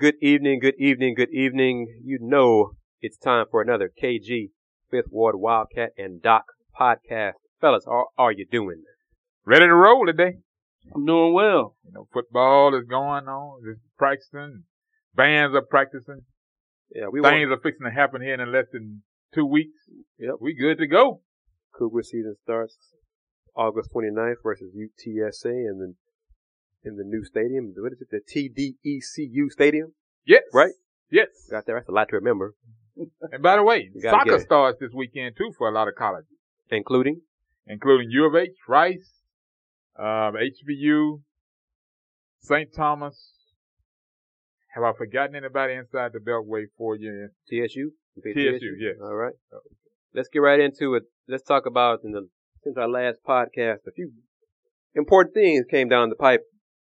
Good evening, good evening, good evening. You know it's time for another KG Fifth Ward Wildcat and Doc podcast. Fellas, how are you doing? Ready to roll today. I'm doing well. You know, football is going on. It's practicing. Bands are practicing. Yeah, we Things want are fixing to happen here in less than two weeks. Yep. We good to go. Cougar season starts August 29th versus UTSA and then in the new stadium. What is it? The TDECU stadium? Yes. Right? Yes. Got there. That's a lot to remember, And by the way, soccer starts this weekend too for a lot of colleges, including including U of H, Rice, um, HBU, St. Thomas. Have I forgotten anybody inside the Beltway for you? TSU. Say TSU, yes. All right. Let's get right into it. Let's talk about in the since our last podcast a few important things came down the pipe.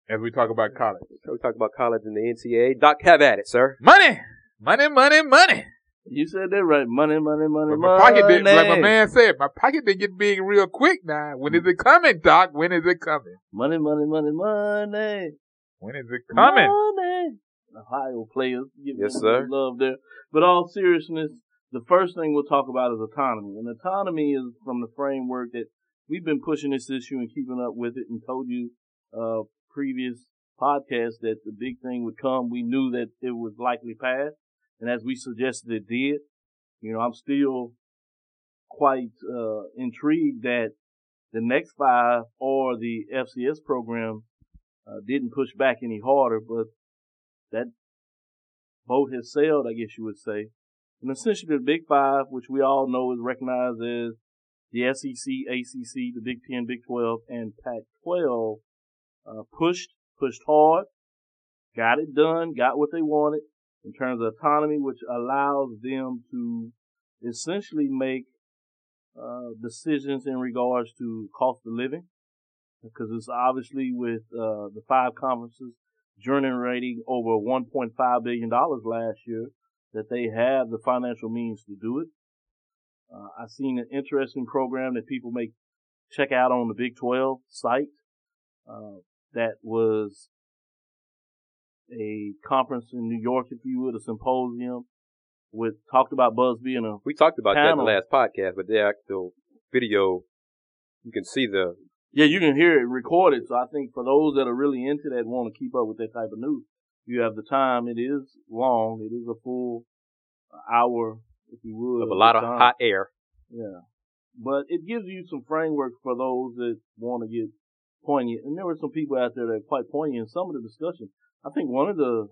As we talk about college. We talked about college and the NCAA. Doc, have at it, sir. Money! Money, money, money! You said that right. Money, money, money, But my money. pocket didn't, like my man said, my pocket didn't get big real quick now. When is it coming, Doc? When is it coming? Money, money, money, money. When is it coming? Money. Ohio players. Yes, sir. Love there. But all seriousness, the first thing we'll talk about is autonomy. And autonomy is from the framework that we've been pushing this issue and keeping up with it and told you, uh, previous podcast that the big thing would come. We knew that it was likely passed. And as we suggested it did, you know, I'm still quite, uh, intrigued that the next five or the FCS program, uh, didn't push back any harder, but that boat has sailed, I guess you would say. And essentially the Big Five, which we all know is recognized as the SEC, ACC, the Big Ten, Big 12, and Pac-12, uh, pushed, pushed hard, got it done, got what they wanted in terms of autonomy, which allows them to essentially make, uh, decisions in regards to cost of living. Because it's obviously with, uh, the five conferences generating rating over $1.5 billion last year that they have the financial means to do it. Uh, I've seen an interesting program that people may check out on the Big 12 site. Uh, that was a conference in New York, if you would, a symposium with talked about Buzz being a We talked about that in the last podcast, but the actual video, you can see the Yeah, you can hear it recorded. So I think for those that are really into that, want to keep up with that type of news, you have the time. It is long. It is a full hour, if you would, of a lot of time. hot air. Yeah, but it gives you some framework for those that want to get poignant. And there were some people out there that are quite poignant in some of the discussion. I think one of the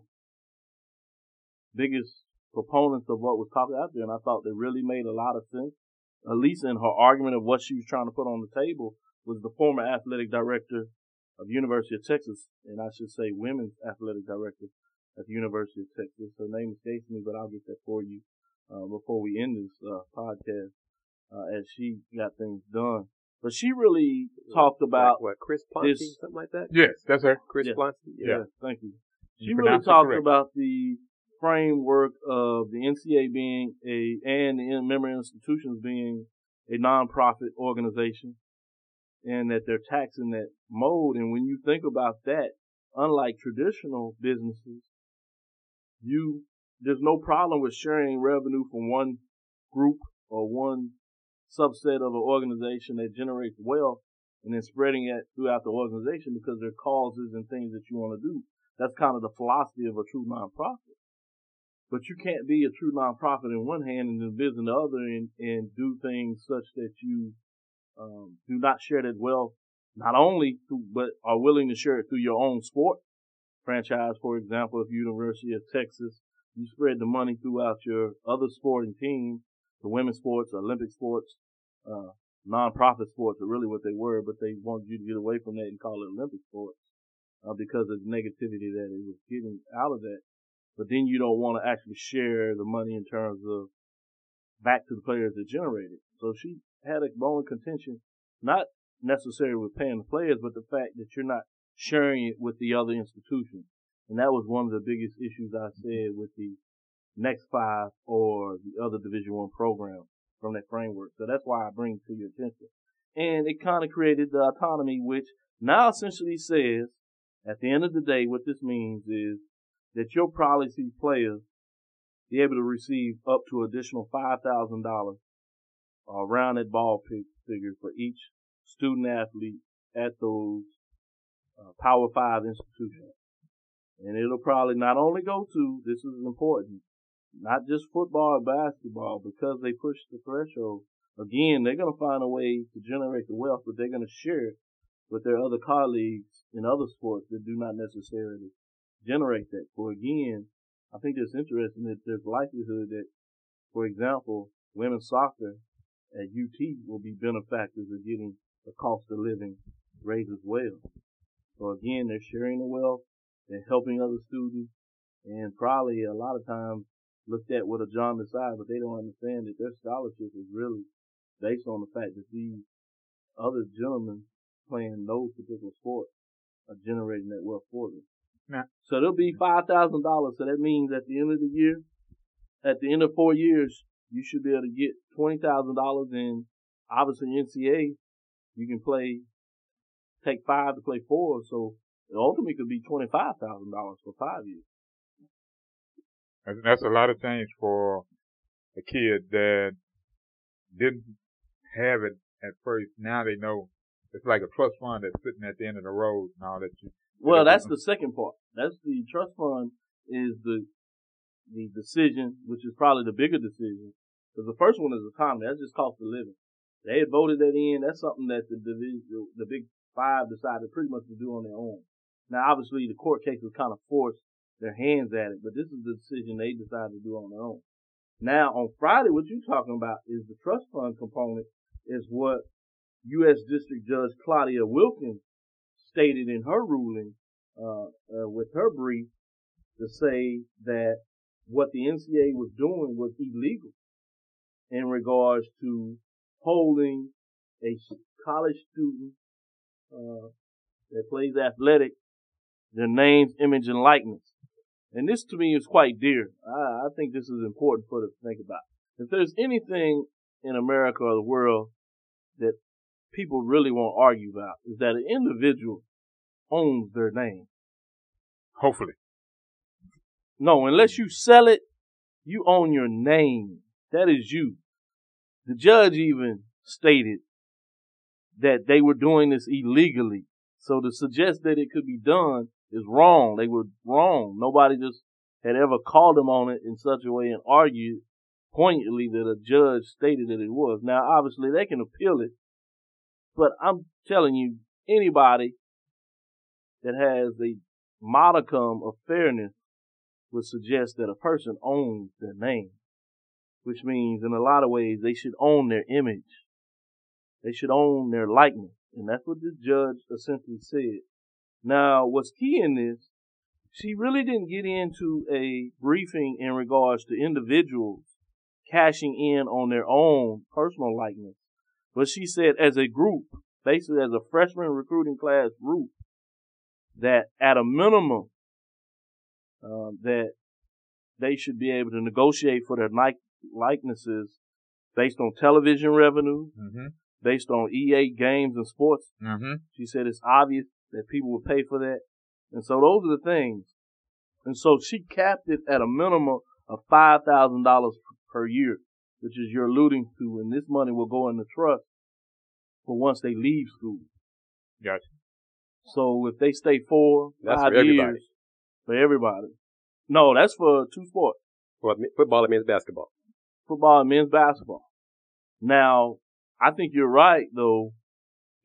biggest proponents of what was talked out there, and I thought that really made a lot of sense, at least in her argument of what she was trying to put on the table, was the former athletic director of University of Texas, and I should say women's athletic director at the University of Texas. Her name escapes me, but I'll get that for you uh, before we end this uh, podcast, uh, as she got things done. But she really mm. talked about what, what Chris Plonsky, this- something like that. Yes, that's her. Chris Yeah. Plonsky. Yeah. Thank you. You She really talked correct. about the framework of the NCA being a and the member institutions being a nonprofit organization, and that they're taxing that mode. And when you think about that, unlike traditional businesses, you there's no problem with sharing revenue from one group or one subset of an organization that generates wealth and then spreading it throughout the organization because there are causes and things that you want to do. That's kind of the philosophy of a true nonprofit. But you can't be a true nonprofit in one hand and then visit the other and, and do things such that you um, do not share that wealth, not only through, but are willing to share it through your own sport franchise. For example, if University of Texas, you spread the money throughout your other sporting teams, the women's sports, Olympic sports, uh, non-profit sports are really what they were, but they wanted you to get away from that and call it Olympic sports uh, because of the negativity that it was getting out of that. But then you don't want to actually share the money in terms of back to the players that generated. So she had a bone of contention, not necessarily with paying the players, but the fact that you're not sharing it with the other institutions. And that was one of the biggest issues I said with the next five or the other division one program from that framework. So that's why I bring it to your attention. And it kind of created the autonomy, which now essentially says, at the end of the day, what this means is that you'll probably see players be able to receive up to an additional five thousand dollars around that ball figure for each student athlete at those uh, Power Five institutions. And it'll probably not only go to, this is important, not just football and basketball, because they push the threshold. Again, they're going to find a way to generate the wealth, but they're going to share it with their other colleagues in other sports that do not necessarily generate that. For again, I think it's interesting that there's likelihood that, for example, women's soccer at UT will be benefactors of getting the cost of living raised as well. So again, they're sharing the wealth, they're helping other students, and probably a lot of times looked at with a jaundiced eye, but they don't understand that their scholarship is really based on the fact that these other gentlemen playing those particular sports are generating that wealth for them. Now, So there'll be five thousand dollars. So that means at the end of the year, at the end of four years, you should be able to get twenty thousand dollars. And obviously NCA, you can play, take five to play four. So it ultimately could be twenty five thousand dollars for five years. That's- that's a lot of change for a kid that didn't have it at first. Now they know it's like a trust fund that's sitting at the end of the road and all that. You, Well, that's uh-huh. the second part. That's the trust fund is the the decision, which is probably the bigger decision. Because the first one is autonomy. That's just cost of living. They had voted that in. That's something that the division, the big five decided pretty much to do on their own. Now, obviously, the court case was kind of forced their hands at it, but this is the decision they decided to do on their own. Now, on Friday, what you're talking about is the trust fund component is what U.S. District Judge Claudia Wilken stated in her ruling uh, uh, with her brief to say that what the NCA was doing was illegal in regards to holding a college student uh, that plays athletic, their names, image, and likeness. And this to me is quite dear. I, I think this is important for us to think about. If there's anything in America or the world that people really won't argue about is that an individual owns their name. hopefully. No, unless you sell it, you own your name. That is you. The judge even stated that they were doing this illegally. So to suggest that it could be done is wrong. They were wrong. Nobody just had ever called them on it in such a way and argued poignantly that a judge stated that it was. Now, obviously, they can appeal it, but I'm telling you, anybody that has a modicum of fairness would suggest that a person owns their name, which means in a lot of ways they should own their image. They should own their likeness. And that's what this judge essentially said. Now, what's key in this, she really didn't get into a briefing in regards to individuals cashing in on their own personal likeness. But she said as a group, basically as a freshman recruiting class group, that at a minimum, um, that they should be able to negotiate for their like- likenesses based on television revenue, Mm-hmm. based on EA games and sports. Mm-hmm. She said it's obvious that people would pay for that. And so those are the things. And so she capped it at a minimum of $5,000 per year, which is you're alluding to. And this money will go in the trust for once they leave school. Gotcha. So if they stay four, That's five for everybody. years, for everybody. No, that's for two sports. Well, football and men's basketball. football and men's basketball. Now, I think you're right though,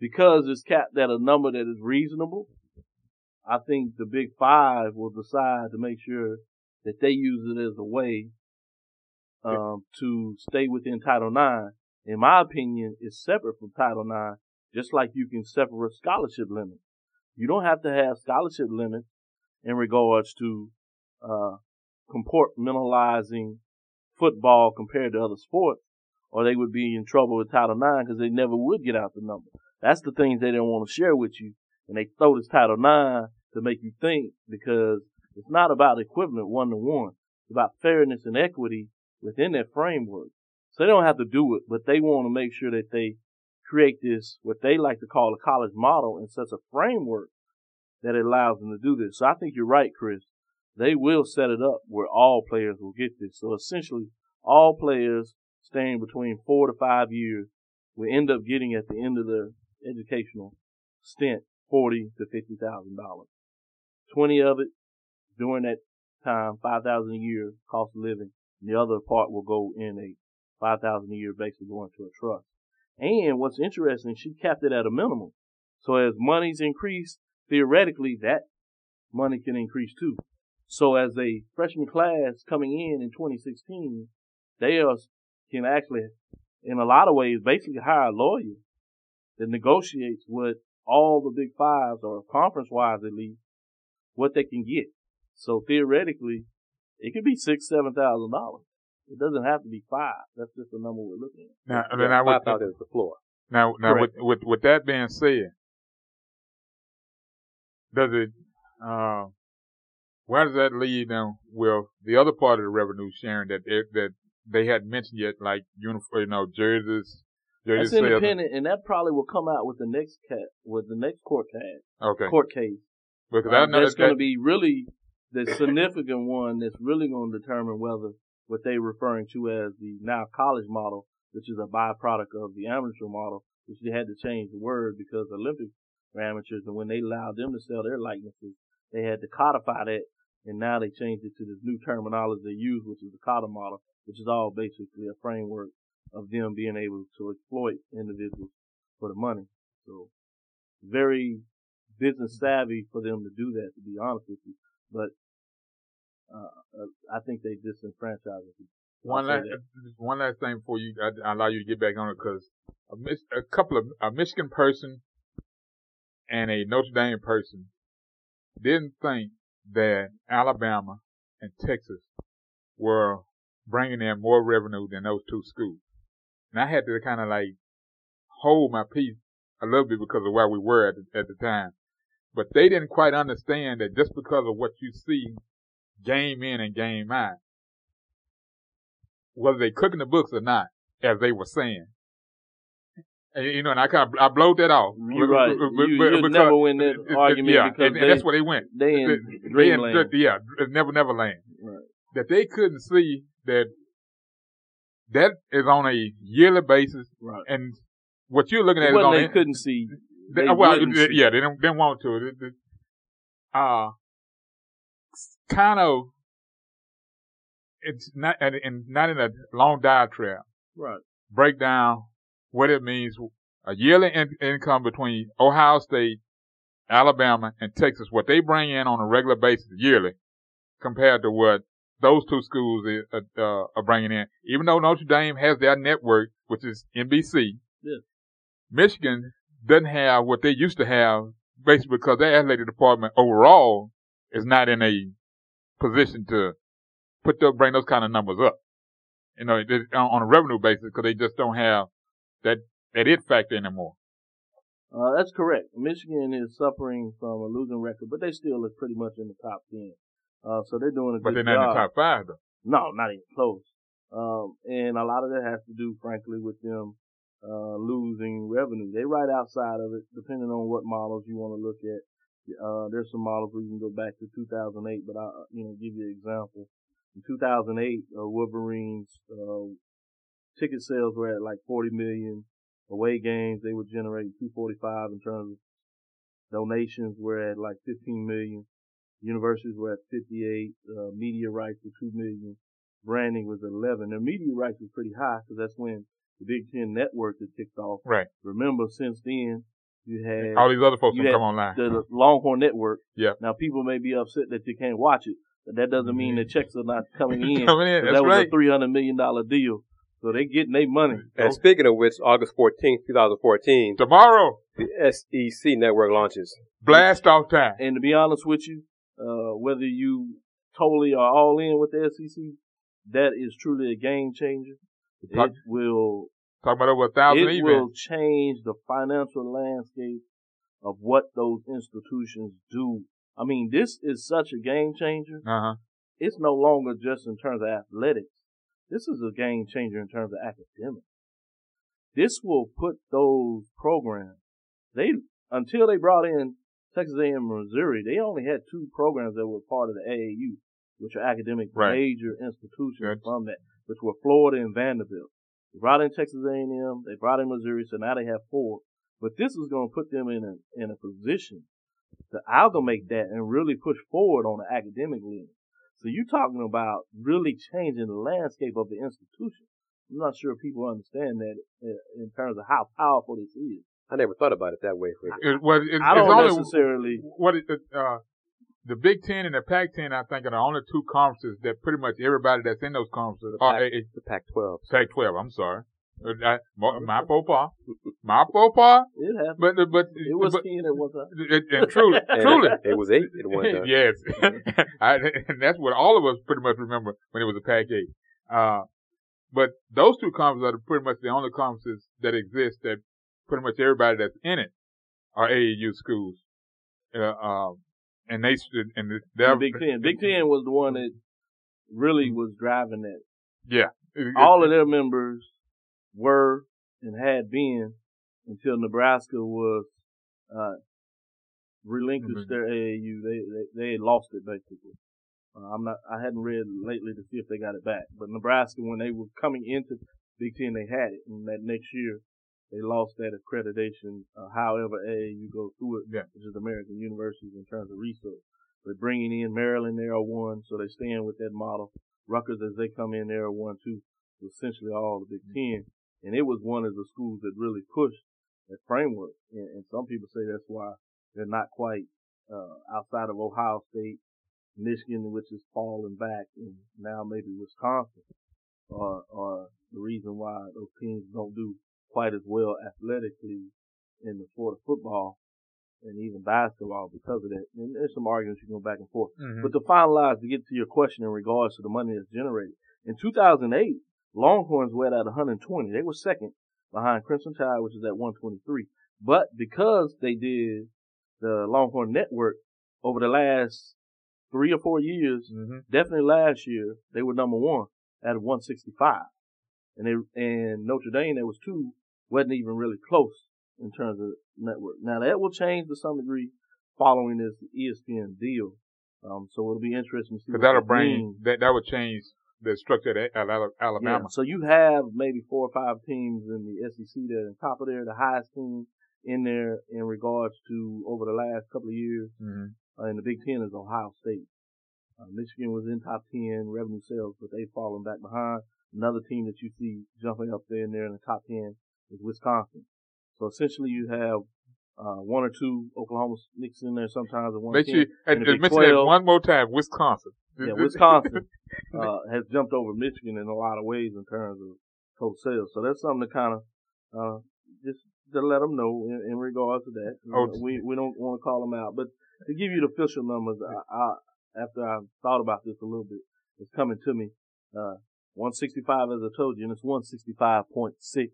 because it's capped at a number that is reasonable. I think the Big Five will decide to make sure that they use it as a way um, to stay within Title IX. In my opinion, it's separate from Title IX, just like you can separate scholarship limits. You don't have to have scholarship limits in regards to uh, compartmentalizing football compared to other sports, or they would be in trouble with Title IX because they never would get out the number. That's the things they don't want to share with you, and they throw this Title IX to make you think because it's not about equivalent one to one. It's about fairness and equity within that framework. So they don't have to do it, but they want to make sure that they create this, what they like to call a college model in such a framework that allows them to do this. So I think you're right, Chris. they will set it up where all players will get this. So essentially, all players staying between four to five years will end up getting at the end of their educational stint forty to fifty thousand dollars. Twenty of it during that time, five thousand a year cost of living. And the other part will go in a five thousand a year basically going to a trust. And what's interesting, she capped it at a minimum. So as monies increase, theoretically that money can increase too. So as a freshman class coming in in 2016, they are, can actually, in a lot of ways, basically hire a lawyer that negotiates with all the big fives or conference wise at least what they can get. So theoretically, it could be six, seven thousand dollars. It doesn't have to be five. That's just the number we're looking at. Now, Yeah, now, five with, thousand is the floor. now, now with, Correct. with with that being said, does it? Uh, where does that lead them with the other part of the revenue sharing that that they hadn't mentioned yet, like uniform, you know, jerseys, That's jerseys sales? independent, and that probably will come out with the next cat, with the next court case. Okay, Court case. because Um, that's that, going to be really the significant one that's really going to determine whether what they're referring to as the now college model, which is a byproduct of the amateur model, which they had to change the word because Olympics were amateurs, and when they allowed them to sell their likenesses, they had to codify that, and now they changed it to this new terminology they use, which is the Cotter model, which is all basically a framework of them being able to exploit individuals for the money. So very business savvy for them to do that, to be honest with you. But uh, uh, I think they disenfranchise us. one last one last thing before you I, I allow you to get back on it because a, a couple of a Michigan person and a Notre Dame person didn't think that Alabama and Texas were bringing in more revenue than those two schools. And I had to kind of like hold my peace a little bit because of where we were at the, at the time. But they didn't quite understand that just because of what you see game in and game out, whether they cooking the books or not, as they were saying. And, you know, and I kind of, I blowed that off. You're right. But- You, but- you'll never win that it- argument yeah, because and, they, and that's where they went. they in They- they in- yeah, never, never land. Right. That they couldn't see that that is on a yearly basis, Right. and what you're looking at It is on they a- couldn't see. they- They well, they- see. yeah, they didn't, didn't want to. It- it- Uh, kind of, it's not, and, and not in a long diatribe. Right. Break down what it means. A yearly in, income between Ohio State, Alabama, and Texas. What they bring in on a regular basis yearly, compared to what those two schools is, uh, are bringing in. Even though Notre Dame has their network, which is NBC, Yeah. Michigan doesn't have what they used to have, basically because their athletic department overall is not in a position to put those, bring those kind of numbers up. You know, on on a revenue basis, because they just don't have that that it factor anymore. Uh, that's correct. Michigan is suffering from a losing record, but they still is pretty much in the top ten. Uh, so they're doing a But good they're not in the top five though. No, not even close. Um, and a lot of that has to do, frankly, with them uh, losing revenue. They're right outside of it, depending on what models you want to look at. Uh, there's some models where you can go back to 2008, but I, you know, give you an example. In 2008, uh, Wolverines uh, ticket sales were at like 40 million. Away games they were generating 245 in terms of donations were at like 15 million. Universities were at 58. Uh, media rights were 2 million. Branding was 11. Their media rights was pretty high because that's when the Big Ten network had kicked off. Right. Remember, since then, you had All these other folks you can come online. the Longhorn Network. Yeah. Now, people may be upset that you can't watch it, but that doesn't mean the checks are not coming in. Coming in, 'cause that's that was right. a $300 million deal. So they getting their money. And speaking of which, August 14th, 2014, Tomorrow, the SEC network launches. blast off time. And to be honest with you, uh, whether you totally are all in with the SEC, that is truly a game changer. Talk, It will, talk about over a thousand it events. will change the financial landscape of what those institutions do. I mean, this is such a game changer. Uh huh. It's no longer just in terms of athletics. This is a game changer in terms of academics. This will put those programs, they, until they brought in Texas A&M and Missouri, they only had two programs that were part of the AAU, which are academic Right. major institutions Good. from that, which were Florida and Vanderbilt. They brought in Texas A&M, they brought in Missouri, so now they have four. But this is going to put them in a in a position to amalgamate that and really push forward on the academic lens. So you're talking about really changing the landscape of the institution. I'm not sure people understand that uh, in terms of how powerful this is. I never thought about it that way, Fred. It, well, it, I don't only necessarily. what it, uh, the Big Ten and the Pac-10, I think, are the only two conferences that pretty much everybody that's in those conferences The are Pac- a, a, The Pac-12. Pac-12. I'm sorry, I, my, my faux pas, my faux pas. It happened. But but It was but, ten at one time. it, and truly, And truly, It was eight at one time. yes, I, and that's what all of us pretty much remember when it was a Pac-8. Uh, but those two conferences are pretty much the only conferences that exist that pretty much everybody that's in it are AAU schools. Uh, um, and they and they're Big Ten. Big Ten was the one that really was driving that. Yeah. It- All of their members were and had been until Nebraska was uh, relinquished Mhm. their AAU. They, they they had lost it basically. Uh, I'm not. I hadn't read lately to see if they got it back. But Nebraska, when they were coming into Big Ten, they had it, and that next year they lost that accreditation. Uh, however, AAU goes through it, Yeah. which is American universities in terms of research. But bringing in Maryland, they are one, so they stand with that model. Rutgers, as they come in, they are one too. Essentially, all the Big Ten, and it was one of the schools that really pushed that framework. And, and some people say that's why they're not quite uh, outside of Ohio State, Michigan, which is falling back, and now maybe Wisconsin, are, are the reason why those teams don't do quite as well athletically in the sport of football and even basketball because of that. And there's some arguments you can go back and forth. Mhm. But to finalize, to get to your question in regards to the money that's generated, in 2008, Longhorns were at 120. They were second behind Crimson Tide, which is at 123. But because they did the Longhorn Network over the last three or four years, Mhm. definitely last year, they were number one at 165. And they, and Notre Dame, that was two, wasn't even really close in terms of network. Now that will change to some degree following this ESPN deal. Um, so it'll be interesting to see. Cause that'll that bring, means. that, that would change the structure at Alabama. Yeah, so you have maybe four or five teams in the SEC that are on top of there, the highest team in there in regards to over the last couple of years. Mhm. Uh, and the Big Ten is Ohio State. Uh, Michigan was in top 10 revenue sales, but they've fallen back behind. Another team that you see jumping up there in there in the top 10 is Wisconsin. So essentially you have, uh, one or two Oklahoma mixed in there sometimes and one Make sure, and, and mention that one more time, Wisconsin. Yeah, Wisconsin uh, has jumped over Michigan in a lot of ways in terms of total sales. So that's something to kind of uh, just to let them know in, in regards to that. You Oh, know, we we don't want to call them out, but to give you the official numbers, I, I after I thought about this a little bit, it's coming to me. Uh, 165 as I told you, and it's 165.6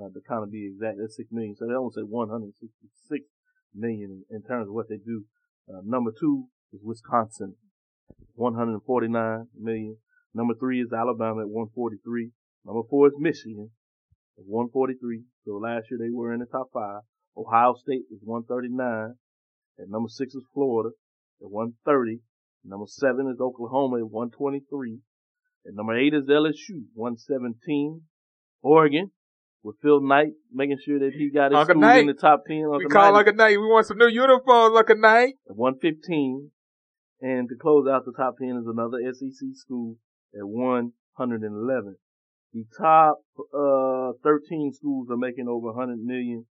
uh, to kind of be exact. That's six million. So they only say 166 million in, in terms of what they do. Uh, number two is Wisconsin, 149 million. Number three is Alabama at 143. Number four is Michigan at 143. So last year they were in the top five. Ohio State is 139. And number six is Florida at 130. Number seven is Oklahoma at 123. And number eight is LSU, 117. Oregon with Phil Knight making sure that he got his Uncle school Knight. in the top 10. We Uncle call Knight like a night. We want some new uniforms like Knight. at 115. And to close out the top 10 is another SEC school at 111. The top, uh, 13 schools are making over 100 million.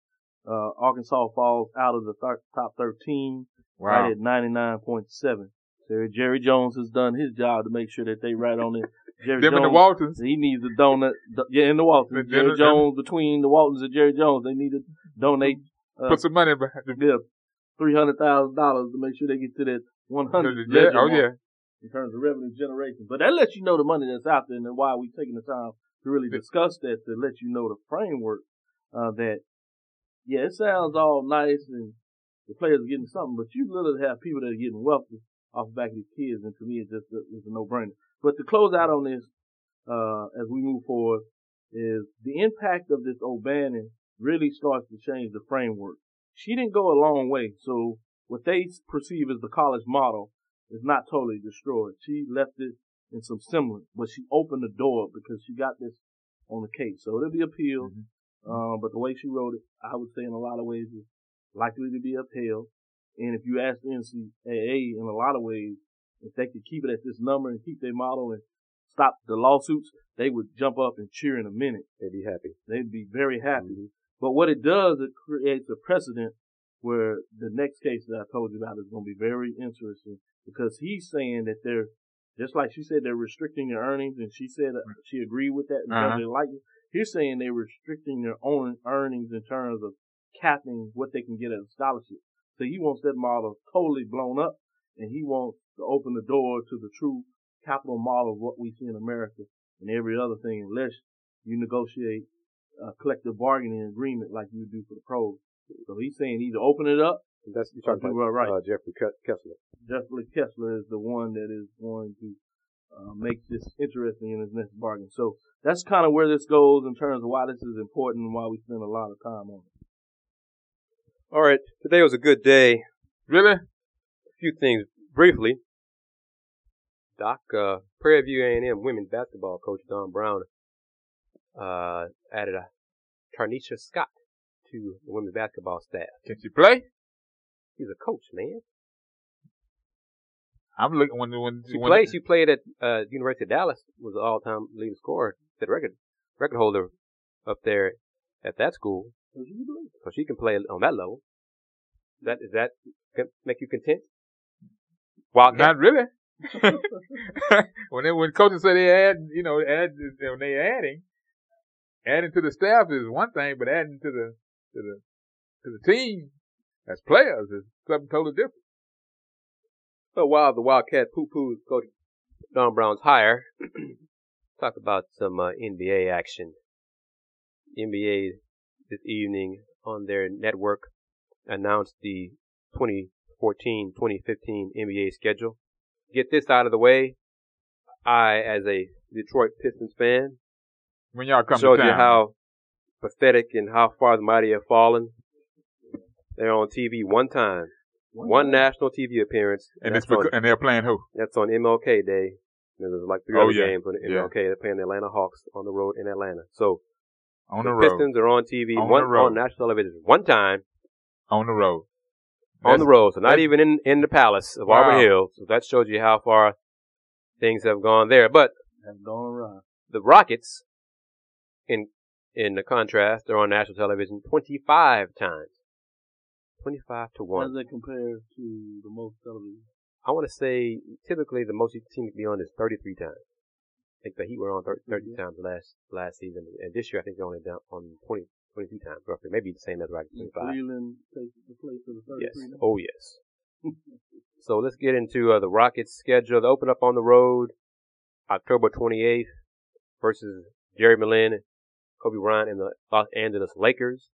Uh, Arkansas falls out of the thir- top 13, Wow. right at 99.7. So Jerry Jones has done his job to make sure that they right on it. Jerry Them and the Waltons. he needs a donut, do- yeah, in the Waltons. Then- Jerry Jones, between the Waltons and Jerry Jones, they need to donate, uh, Put some money behind the yeah, three hundred thousand dollars to make sure they get to that one hundred. yeah, oh yeah. In terms of revenue generation, but that lets you know the money that's out there and why we're taking the time to really discuss that to let you know the framework uh, that yeah, it sounds all nice and the players are getting something, but you literally have people that are getting wealthy off the back of these kids, and to me, it's just a, it's a no-brainer. But to close out on this, uh, as we move forward, is the impact of this O'Bannon really starts to change the framework. She didn't go a long way, so what they perceive as the college model is not totally destroyed. She left it in some semblance, but she opened the door because she got this on the case. So it'll be appealed. Mm-hmm. Uh, but the way she wrote it, I would say in a lot of ways is likely to be upheld. And if you ask the NCAA in a lot of ways, if they could keep it at this number and keep their model and stop the lawsuits, they would jump up and cheer in a minute. They'd be happy. They'd be very happy. Mm-hmm. But what it does, it creates a precedent where the next case that I told you about is going to be very interesting because he's saying that they're just like she said they're restricting their earnings, and she said uh, she agreed with that in terms Uh-huh. of like he's saying they're restricting their own earnings in terms of capping what they can get as a scholarship. So he wants that model totally blown up, and he wants to open the door to the true capital model of what we see in America and every other thing, unless you negotiate a collective bargaining agreement like you do for the pros. So he's saying either open it up. That's you're talking Right, about right. Uh, Jeffrey Kessler. Jeffrey Kessler is the one that is going to uh, make this interesting in his next bargain. So that's kind of where this goes in terms of why this is important and why we spend a lot of time on it. All right, today was a good day. Really? A few things briefly. Doc, uh, Prairie View A&M women's basketball coach Don Brown uh, added a Tarnisha Scott to the women's basketball staff. Can she play? She's a coach, man. I'm looking when when She when played. She played at uh, University of Dallas. Was the all-time leading scorer, set record record holder up there at that school. So she can play on that level. That is that make you content? Wildcat. Not really. when they, when coaches say they add, you know, add when they adding, adding to the staff is one thing, but adding to the to the to the team as players is something totally different. But while the Wildcat poo-poos Coach Don Brown's hire, talk about some uh, NBA action. NBA this evening on their network announced the 2014-2015 NBA schedule. Get this out of the way. I, as a Detroit Pistons fan, When y'all come shows to you how pathetic and how far the mighty have fallen. They're on TV one time, one national TV appearance, and it's on and they're playing who? that's on MLK Day. There's like three Oh, other yeah. games on Yeah. MLK. They're playing the Atlanta Hawks on the road in Atlanta. So On the, the road. Pistons are on TV On one on national television one time On the road. On the road. So not even in in the palace of Wow. Auburn Hills. So that shows you how far things have gone there. But Have gone around. the Rockets, in in the contrast, are on national television 25 times. 25 to 1. How 1. does that compare to the most television? I want to say typically the most you seem to be on is 33 times. I think the Heat were on 30, 30 times last last season, and this year I think they're only down on 20, 22 times roughly, maybe the same as Rockets 25. Cleveland takes the place of the 33 Yes. now? Oh yes. so let's get into uh, the Rockets schedule. They open up on the road October 28th versus Jeremy Lin, Kobe Bryant, and the Los Angeles Lakers.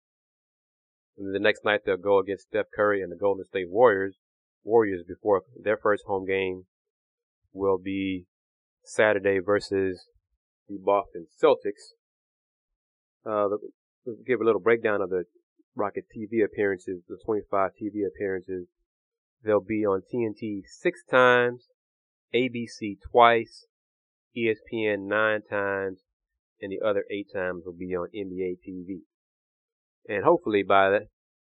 And then the next night they'll go against Steph Curry and the Golden State Warriors. Warriors before their first home game will be Saturday versus the Boston Celtics. Uh, the, give a little breakdown of the Rocket TV appearances, the 25 TV appearances. They'll be on TNT six times, ABC twice, ESPN nine times, and the other eight times will be on NBA TV. And hopefully by the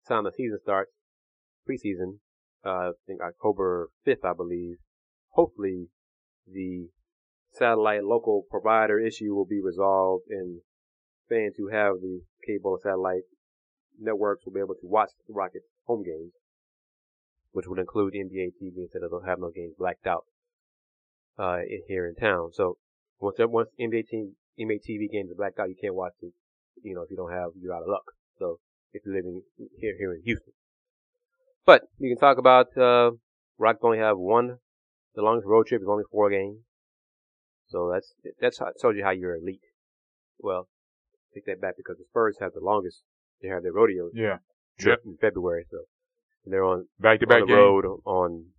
time the season starts, preseason, uh, I think October 5th, I believe, hopefully the satellite local provider issue will be resolved and fans who have the cable satellite networks will be able to watch the Rockets home games, which would include NBA TV instead of having those games blacked out uh, in, here in town. So once once NBA team NBA TV games are blacked out, you can't watch it. You know, if you don't have, you're out of luck. So if you're living here here in Houston, but you can talk about uh, Rockets only have one. The longest road trip is only four games. So that's that's how, shows you how you're elite. Well, take that back because the Spurs have the longest. They have their rodeo Yeah. trip in February, so they're on, Back to back the game. road on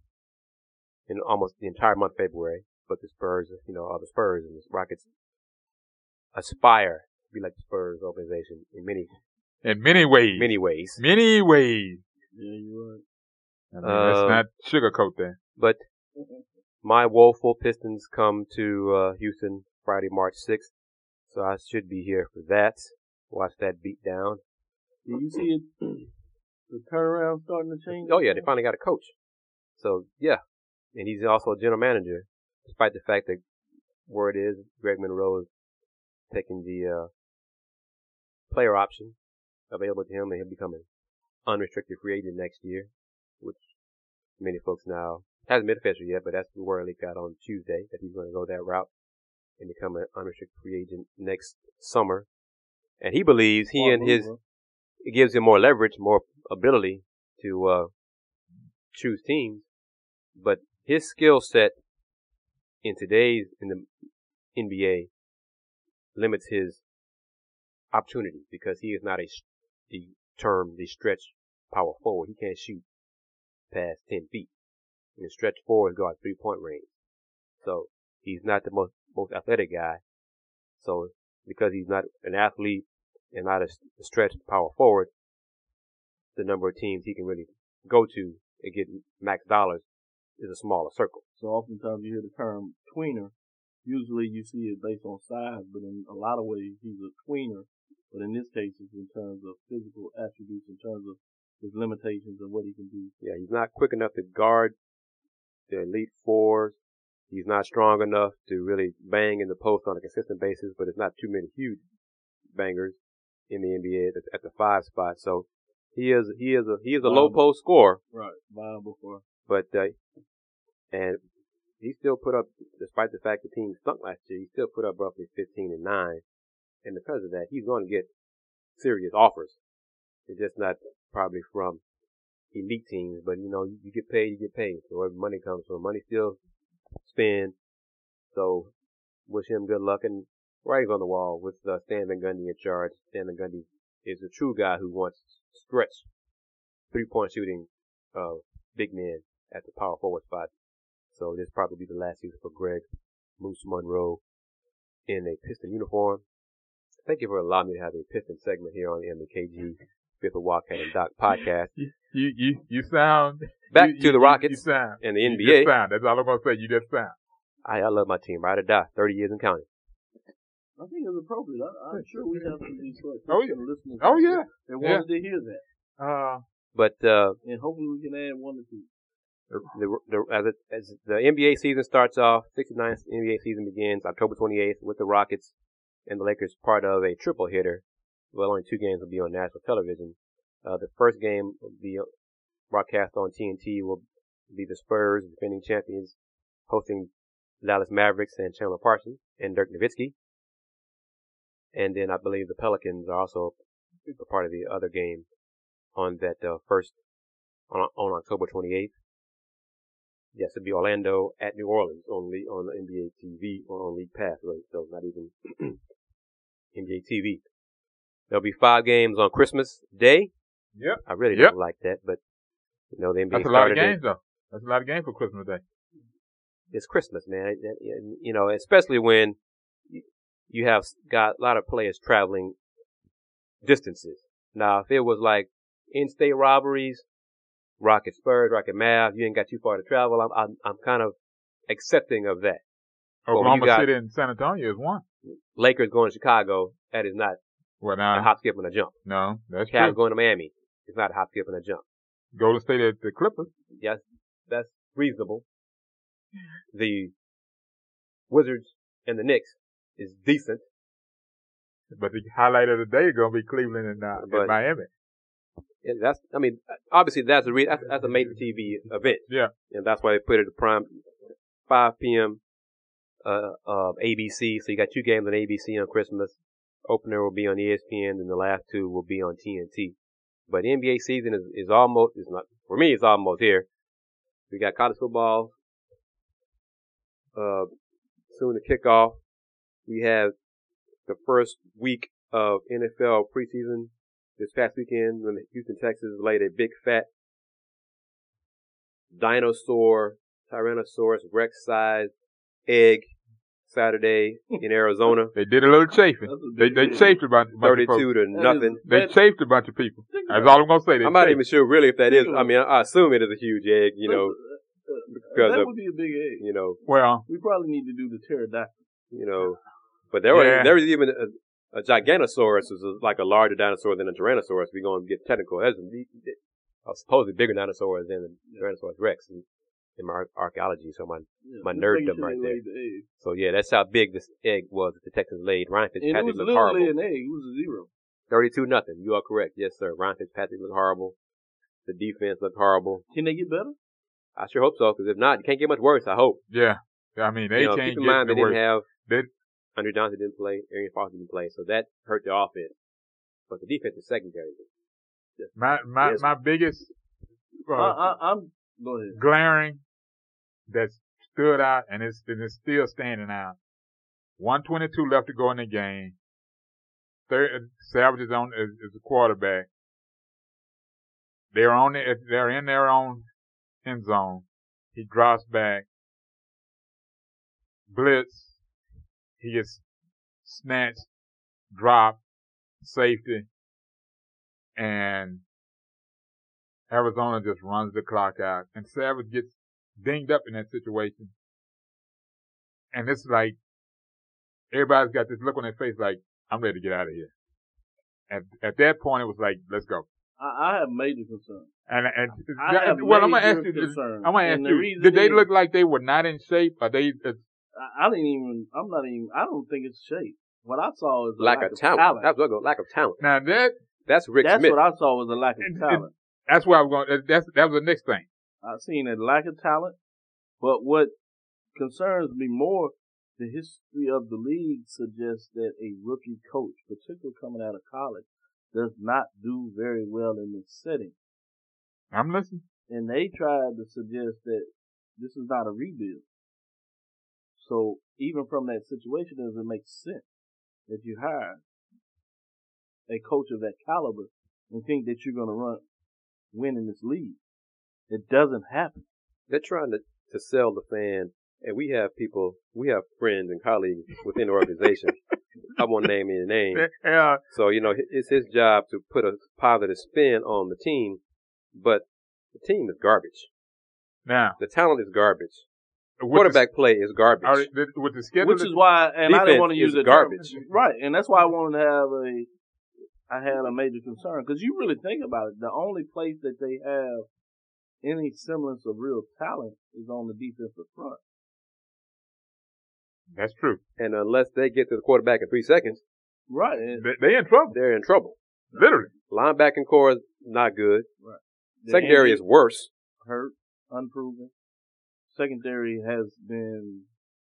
in almost the entire month of February. But the Spurs, you know, are the Spurs and the Rockets aspire to be like the Spurs organization in many In many ways. many ways. Many ways. Yeah, you're right. I mean, let's Um, not sugarcoat that. But my woeful Pistons come to uh, Houston Friday, March 6th. So I should be here for that. Watch that beat down. Do you see it? The turnaround starting to change. Oh yeah, they finally got a coach. So yeah, and he's also a general manager, despite the fact that word is Greg Monroe is taking the uh, player option available to him, and he'll become an unrestricted free agent next year, which many folks now hasn't been official yet, but that's the word leak out on Tuesday that he's going to go that route and become an unrestricted free agent next summer. And he believes he and his it gives him more leverage, more ability to uh, choose teams. But his skill set in today's in the NBA limits his opportunities because he is not a the term the stretch power forward. He can't shoot past ten feet. And stretch forward out three point range. So he's not the most most athletic guy. So because he's not an athlete and not a, stretch power forward, the number of teams he can really go to and get max dollars is a smaller circle. So oftentimes you hear the term tweener. Usually you see it based on size, but in a lot of ways he's a tweener. But in this case, it's in terms of physical attributes, in terms of his limitations and what he can do. Yeah, he's not quick enough to guard the elite fours. He's not strong enough to really bang in the post on a consistent basis, but it's not too many huge bangers in the NBA at the, at the five spot. So he is he is a he is a low post scorer, Right. Viable for but uh, and he still put up, despite the fact the team stunk last year, he still put up roughly 15 and nine, and because of that, he's going to get serious offers. It's just not probably from elite teams, but you know, you, you get paid, you get paid. So where money comes from, money still spend. So wish him good luck and writings on the wall with uh, Stan Van Gundy in charge. Stan Van Gundy is a true guy who wants stretch three point shooting uh, big men at the power forward spot. So this probably be the last season for Greg Moose Monroe in a Piston uniform. Thank you for allowing me to have a Piston segment here on the MKG Fifth of Wildcat and Doc podcast. You you you sound Back you- to you- the you- Rockets You sound and the You NBA. just sound. That's all I'm gonna say. You just sound. I, I love my team, ride or die, 30 years and counting. I think it's appropriate. I, I'm sure we have some of these Oh, yeah. listeners. Oh yeah. They wanted to hear that, Uh, But uh, and hopefully we can add one or two. the, the, as, it, as the NBA season starts off, 69th NBA season begins October 28th with the Rockets and the Lakers part of a triple hitter. Well, only two games will be on national television. Uh, the first game will be broadcast on TNT will be the Spurs, defending champions, hosting Dallas Mavericks and Chandler Parsons and Dirk Nowitzki. And then I believe the Pelicans are also a part of the other game on that uh, first on, on October 28th. Yes, it'd be Orlando at New Orleans on the on NBA TV or on League Pass, right? So not even NBA TV. There'll be five games on Christmas Day. Yep. I really Yep. don't like that, but you know the NBA that's a lot of games though. That's a lot of games for Christmas Day. It's Christmas, man. You know, especially when you- have got a lot of players traveling distances. Now, if it was like in-state robberies, Rocket Spurs, Rocket Mavs, you ain't got too far to travel. I'm I'm, I'm kind of accepting of that. Oklahoma got- City and San Antonio is one. Lakers going to Chicago, that is not Well, not a hop, skip, and a jump. no, that's Cavs true. going to Miami, it's not a hop, skip, and a jump. Golden State at the Clippers. Yes, that's reasonable. The Wizards and the Knicks is decent. But the highlight of the day is going to be Cleveland and, uh, But- and Miami. Yeah, that's, I mean, obviously that's a re- that's, that's a major TV event. Yeah. And that's why they put it at prime 5 p.m. Uh, uh, ABC. So you got two games on ABC on Christmas. Opener will be on ESPN and the last two will be on TNT. But NBA season is, is almost, is not, for me, it's almost here. We got college football, uh, soon to kick off. We have the first week of NFL preseason this past weekend when Houston Texans laid a big fat dinosaur, Tyrannosaurus Rex sized egg Saturday in Arizona, They did a little chafing. They they deal. chafed a bunch, bunch of folks. thirty-two to That is- nothing. They chafed a bunch of people. That's all I'm gonna say. They I'm not chafed. even sure really if that is. I mean, I, I assume it is a huge egg. You know, because that of would be a big egg. you know, Well, We probably need to do the pterodactyl. you know. But there was there was even a, a Giganosaurus, was like a larger dinosaur than a Tyrannosaurus. We're going to get technical. That's a, a supposedly bigger dinosaur than the Tyrannosaurus Rex in, in my archaeology. So my Yeah, My just nerddom right there. the so yeah, that's how big this egg was that the Texans laid. Ryan And it Fitzpatrick was looked literally horrible. an egg. It was a zero. Thirty-two nothing. You are correct. Yes, sir. Ryan Fitzpatrick looked horrible. The defense looked horrible. Can they get better? I sure hope so, because if not, it can't get much worse. I hope. yeah. I mean, they you know, can't keep in get mind they the worst. didn't have They- Andre Johnson didn't play, Arian Foster didn't play, so that hurt the offense. But the defensive secondary, My my Yes. my biggest uh, I, I, I'm. Glaring that stood out and it's, and still standing out. 122 left to go in the game. Third, Savage is on is, is the quarterback. They're on the, they're in their own end zone. He drops back. Blitz. He gets snatched, dropped, safety, and Arizona just runs the clock out. And Savage gets dinged up in that situation. And it's like, everybody's got this look on their face like, I'm ready to get out of here. At, at that point, it was like, let's go. I, I have major concerns. And, and, I have well, I'm gonna ask you, concerns. I'm gonna ask the you, did they is- look like they were not in shape? Or they, uh, I, I didn't even. I'm not even. I don't think it's shape. What I saw is a lack, of talent. That was a lack of talent. now that, That's Rick That's Smith. what I saw was a lack of And- and- talent. That's where I was going, that's, that was the next thing. I've seen a lack of talent, but what concerns me more, the history of the league suggests that a rookie coach, particularly coming out of college, does not do very well in this setting. I'm listening. And they tried to suggest that this is not a rebuild. So even from that situation, does it make sense that you hire a coach of that caliber and think that you're going to run, win in this league? It doesn't happen. They're trying to, to sell the fan, and we have people, we have friends and colleagues within the organization. I won't name any name. Yeah, So, you know, it's his job to put a positive spin on the team, but the team is garbage. now, The talent is garbage. with Quarterback play is garbage. The, all right, the- with the schedule, Which is why, and I Defense didn't want to use is it garbage. right? And that's why I wanted to have a, I had a major concern because you really think about it. The only place that they have any semblance of real talent is on the defensive front. that's true. And unless they get to the quarterback in three seconds, Right. And They, are in trouble, they're in trouble. literally. Linebacking core is not good. the Secondary is worse. hurt, unproven. Secondary has been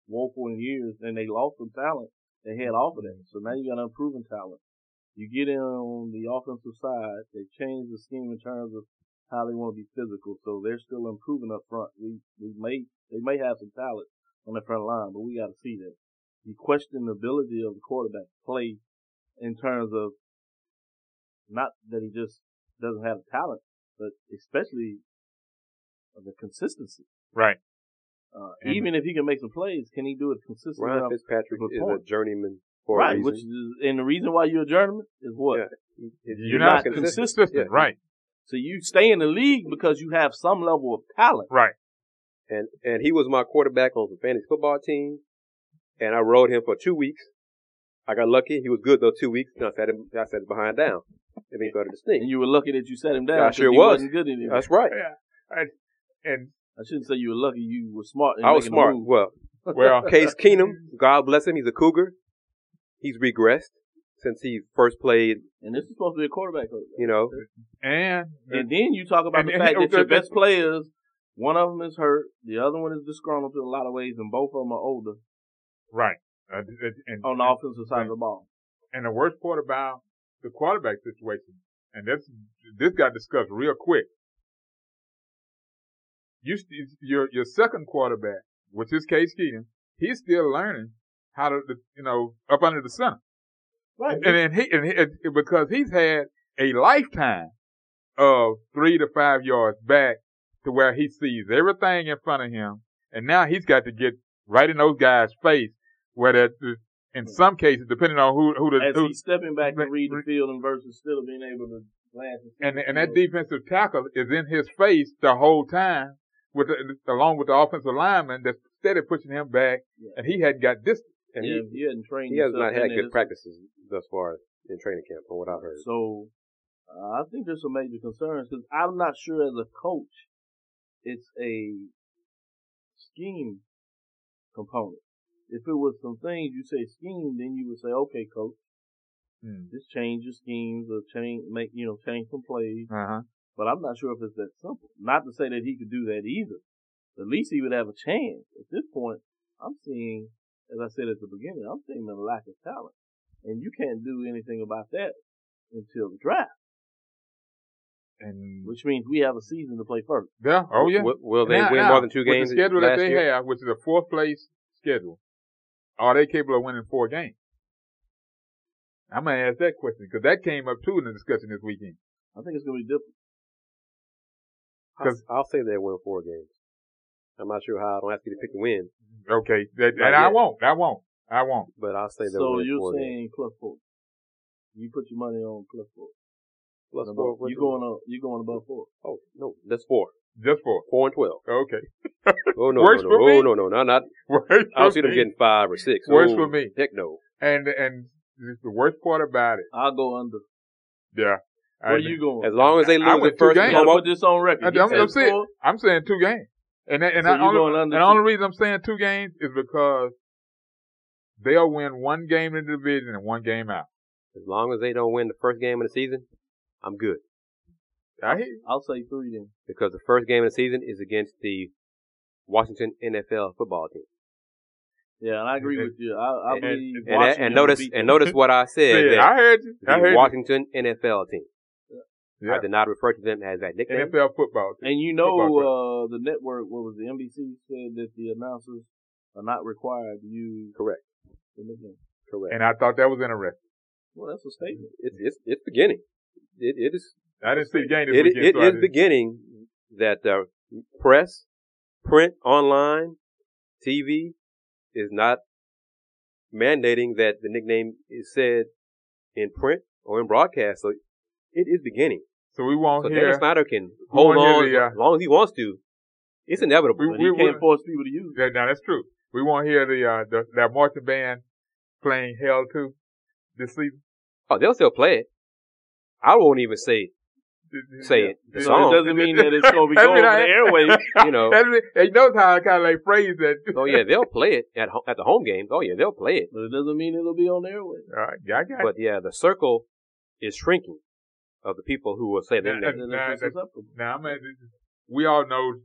woeful in years, and they lost some talent. They had off of that, so now you got unproven talent. You get in on the offensive side, they change the scheme in terms of how they want to be physical, so they're still improving up front. We we may they may have some talent on the front line, but we got to see that. You question the ability of the quarterback to play in terms of not that he just doesn't have talent, but especially the consistency. Right. Uh, even if he can make some plays, can he do it consistently? Ryan? Fitzpatrick Good is a journeyman for right, a which is, and the reason why you're a journeyman is what? Yeah. If You're not consistent. consistent, Yeah. right? So you stay in the league because you have some level of talent. Right. And and he was my quarterback on the fantasy football team, and I rode him for two weeks. I got lucky. He was good those two weeks. And I sat him. I sat him behind down, and he started to And stink. you were lucky that you set him down. I sure he was. wasn't good anymore. That's right. Yeah. And, and I shouldn't say you were lucky. You were smart. In I was smart. Well, well, Case Keenum, God bless him, he's a Cougar. He's regressed since he first played. and this is supposed to be a quarterback coach. You know, and And then you talk about And- the and- fact and- that your that- best players, one of them is hurt, the other one is disgruntled in a lot of ways, and both of them are older right. Uh, and, on the offensive side of the ball. and the worst part about the quarterback situation, and this this got discussed real quick. You your your second quarterback, which is Case Keenum, he's still learning how to you know up under the center, Right. and then he and he, because he's had a lifetime of three to five yards back to where he sees everything in front of him, and now he's got to get right in those guys' face where that in some cases, depending on who who the As who, he's stepping back to read the field and versus still being able to glance. and and that defensive tackle is in his face the whole time with the, along with the offensive lineman that's steady pushing him back, Yeah. and he hadn't got distance. And yeah, he, he hadn't trained. he has not had good practices thus far in training camp, from what I've heard. So uh, I think there's some major concerns because I'm not sure as a coach, it's a scheme component. If it was some things you say scheme, then you would say, okay, coach, Mm. just change your schemes or change, make you know, change some plays. Uh huh. But I'm not sure if it's that simple. Not to say that he could do that either. At least he would have a chance. At this point, I'm seeing, as I said at the beginning, I'm seeing a lack of talent. And you can't do anything about that until the draft, And which means we have a season to play first. yeah, oh yeah. Will, will they Now- win now, more than two with games The schedule that last they year? have, which is a fourth place schedule, are they capable of winning four games? I'm gonna ask that question because that came up too in the discussion this weekend. I think it's going to be different. I'll, I'll say they'll win four games. I'm not sure how. I don't have to get to pick the win, mm-hmm. Okay, that, Not and I won't. I won't. I won't. but I'll say they'll So you're four games. saying plus four. You put your money on plus four. Plus Above- four. you the- going up, you going above four. Oh no, that's four. Just four. Four and twelve. Okay. Oh no, Works no, for no, me. oh no, no, no, not. Works I don't see them me. getting five or six. Worse oh, for me. Heck no. And and the worst part about it, I'll go under. yeah. Where I, are you going? As long as they I lose the first game. You gotta put this on record. I, I'm, I'm saying. I'm saying two games. And and, and So I you only, going and under the only reason I'm saying two games is because they'll win one game in the division and one game out. As long as they don't win the first game of the season, I'm good. I hear you. I'll say three then. Because the first game of the season is against the Washington NFL football team. Yeah, and I agree And- with you. I, I and- believe And, and notice and notice what I said. Yeah, I heard you. I the heard Washington NFL team. You. I did not refer to them as that nickname. NFL football team. And you know, Football uh, the network, what was the NBC said that the announcers are not required to use Correct. the nickname. Correct. And I thought that was interesting. Well, that's a statement. it's it's it's beginning. It it is I didn't see the game this it, weekend. it so I is beginning that the press, print, online, TV is not mandating that the nickname is said in print or in broadcast. So it is beginning. So we won't So hear. Dan Snyder can hold on the, uh, as long as he wants to. It's inevitable. We- But he we- can't force people to use it. Yeah, now that's true. We won't hear the uh the, that marching band playing Hail to this season. oh, they'll still play it. I won't even say Say it. The So song. it doesn't mean that it's going to be That's going what over I- the airwaves. You know. That's what- He knows how I kind of like phrase that. Oh yeah, they'll play it at ho- at the home games. Oh yeah, they'll play it. But it doesn't mean it'll be on the airwaves. All right, yeah, I got it. But yeah, the circle is shrinking of the people who will say their Yeah, name. Then Nah, that's- susceptible. Now, man, we all know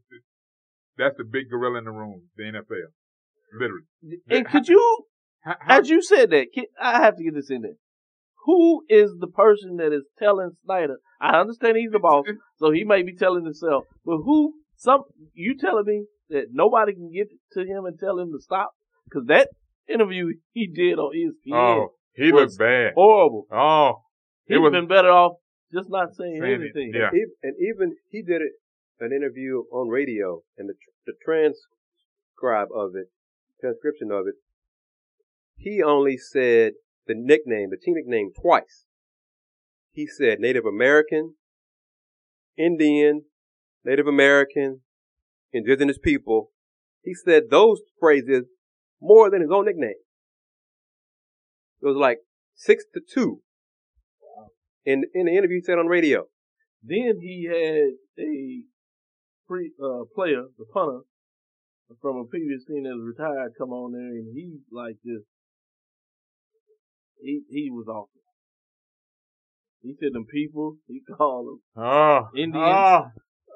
that's the big gorilla in the room, the NFL. Mm-hmm. Literally. And could you, How, how, as you said that, can- I have to get this in there. Who is the person that is telling Snyder? I understand he's the boss, so he may be telling himself, but who? Some you telling me that nobody can get to him and tell him to stop? Because that interview he did on ESPN oh, he was looked bad. horrible. Oh, He's it was been better off just not saying anything. yeah. Ev- And even he did it an interview on radio, and the the transcribe of it, transcription of it, he only said the nickname, the team nickname, twice. He said Native American, Indian, Native American, indigenous people. He said those phrases more than his own nickname. It was like six to two. In in the interview he said on the radio. Then he had a pre uh, player, the punter, from a previous team that was retired, come on there, and he like just he he was awful. He said them people, he called them. oh, Indians. Oh,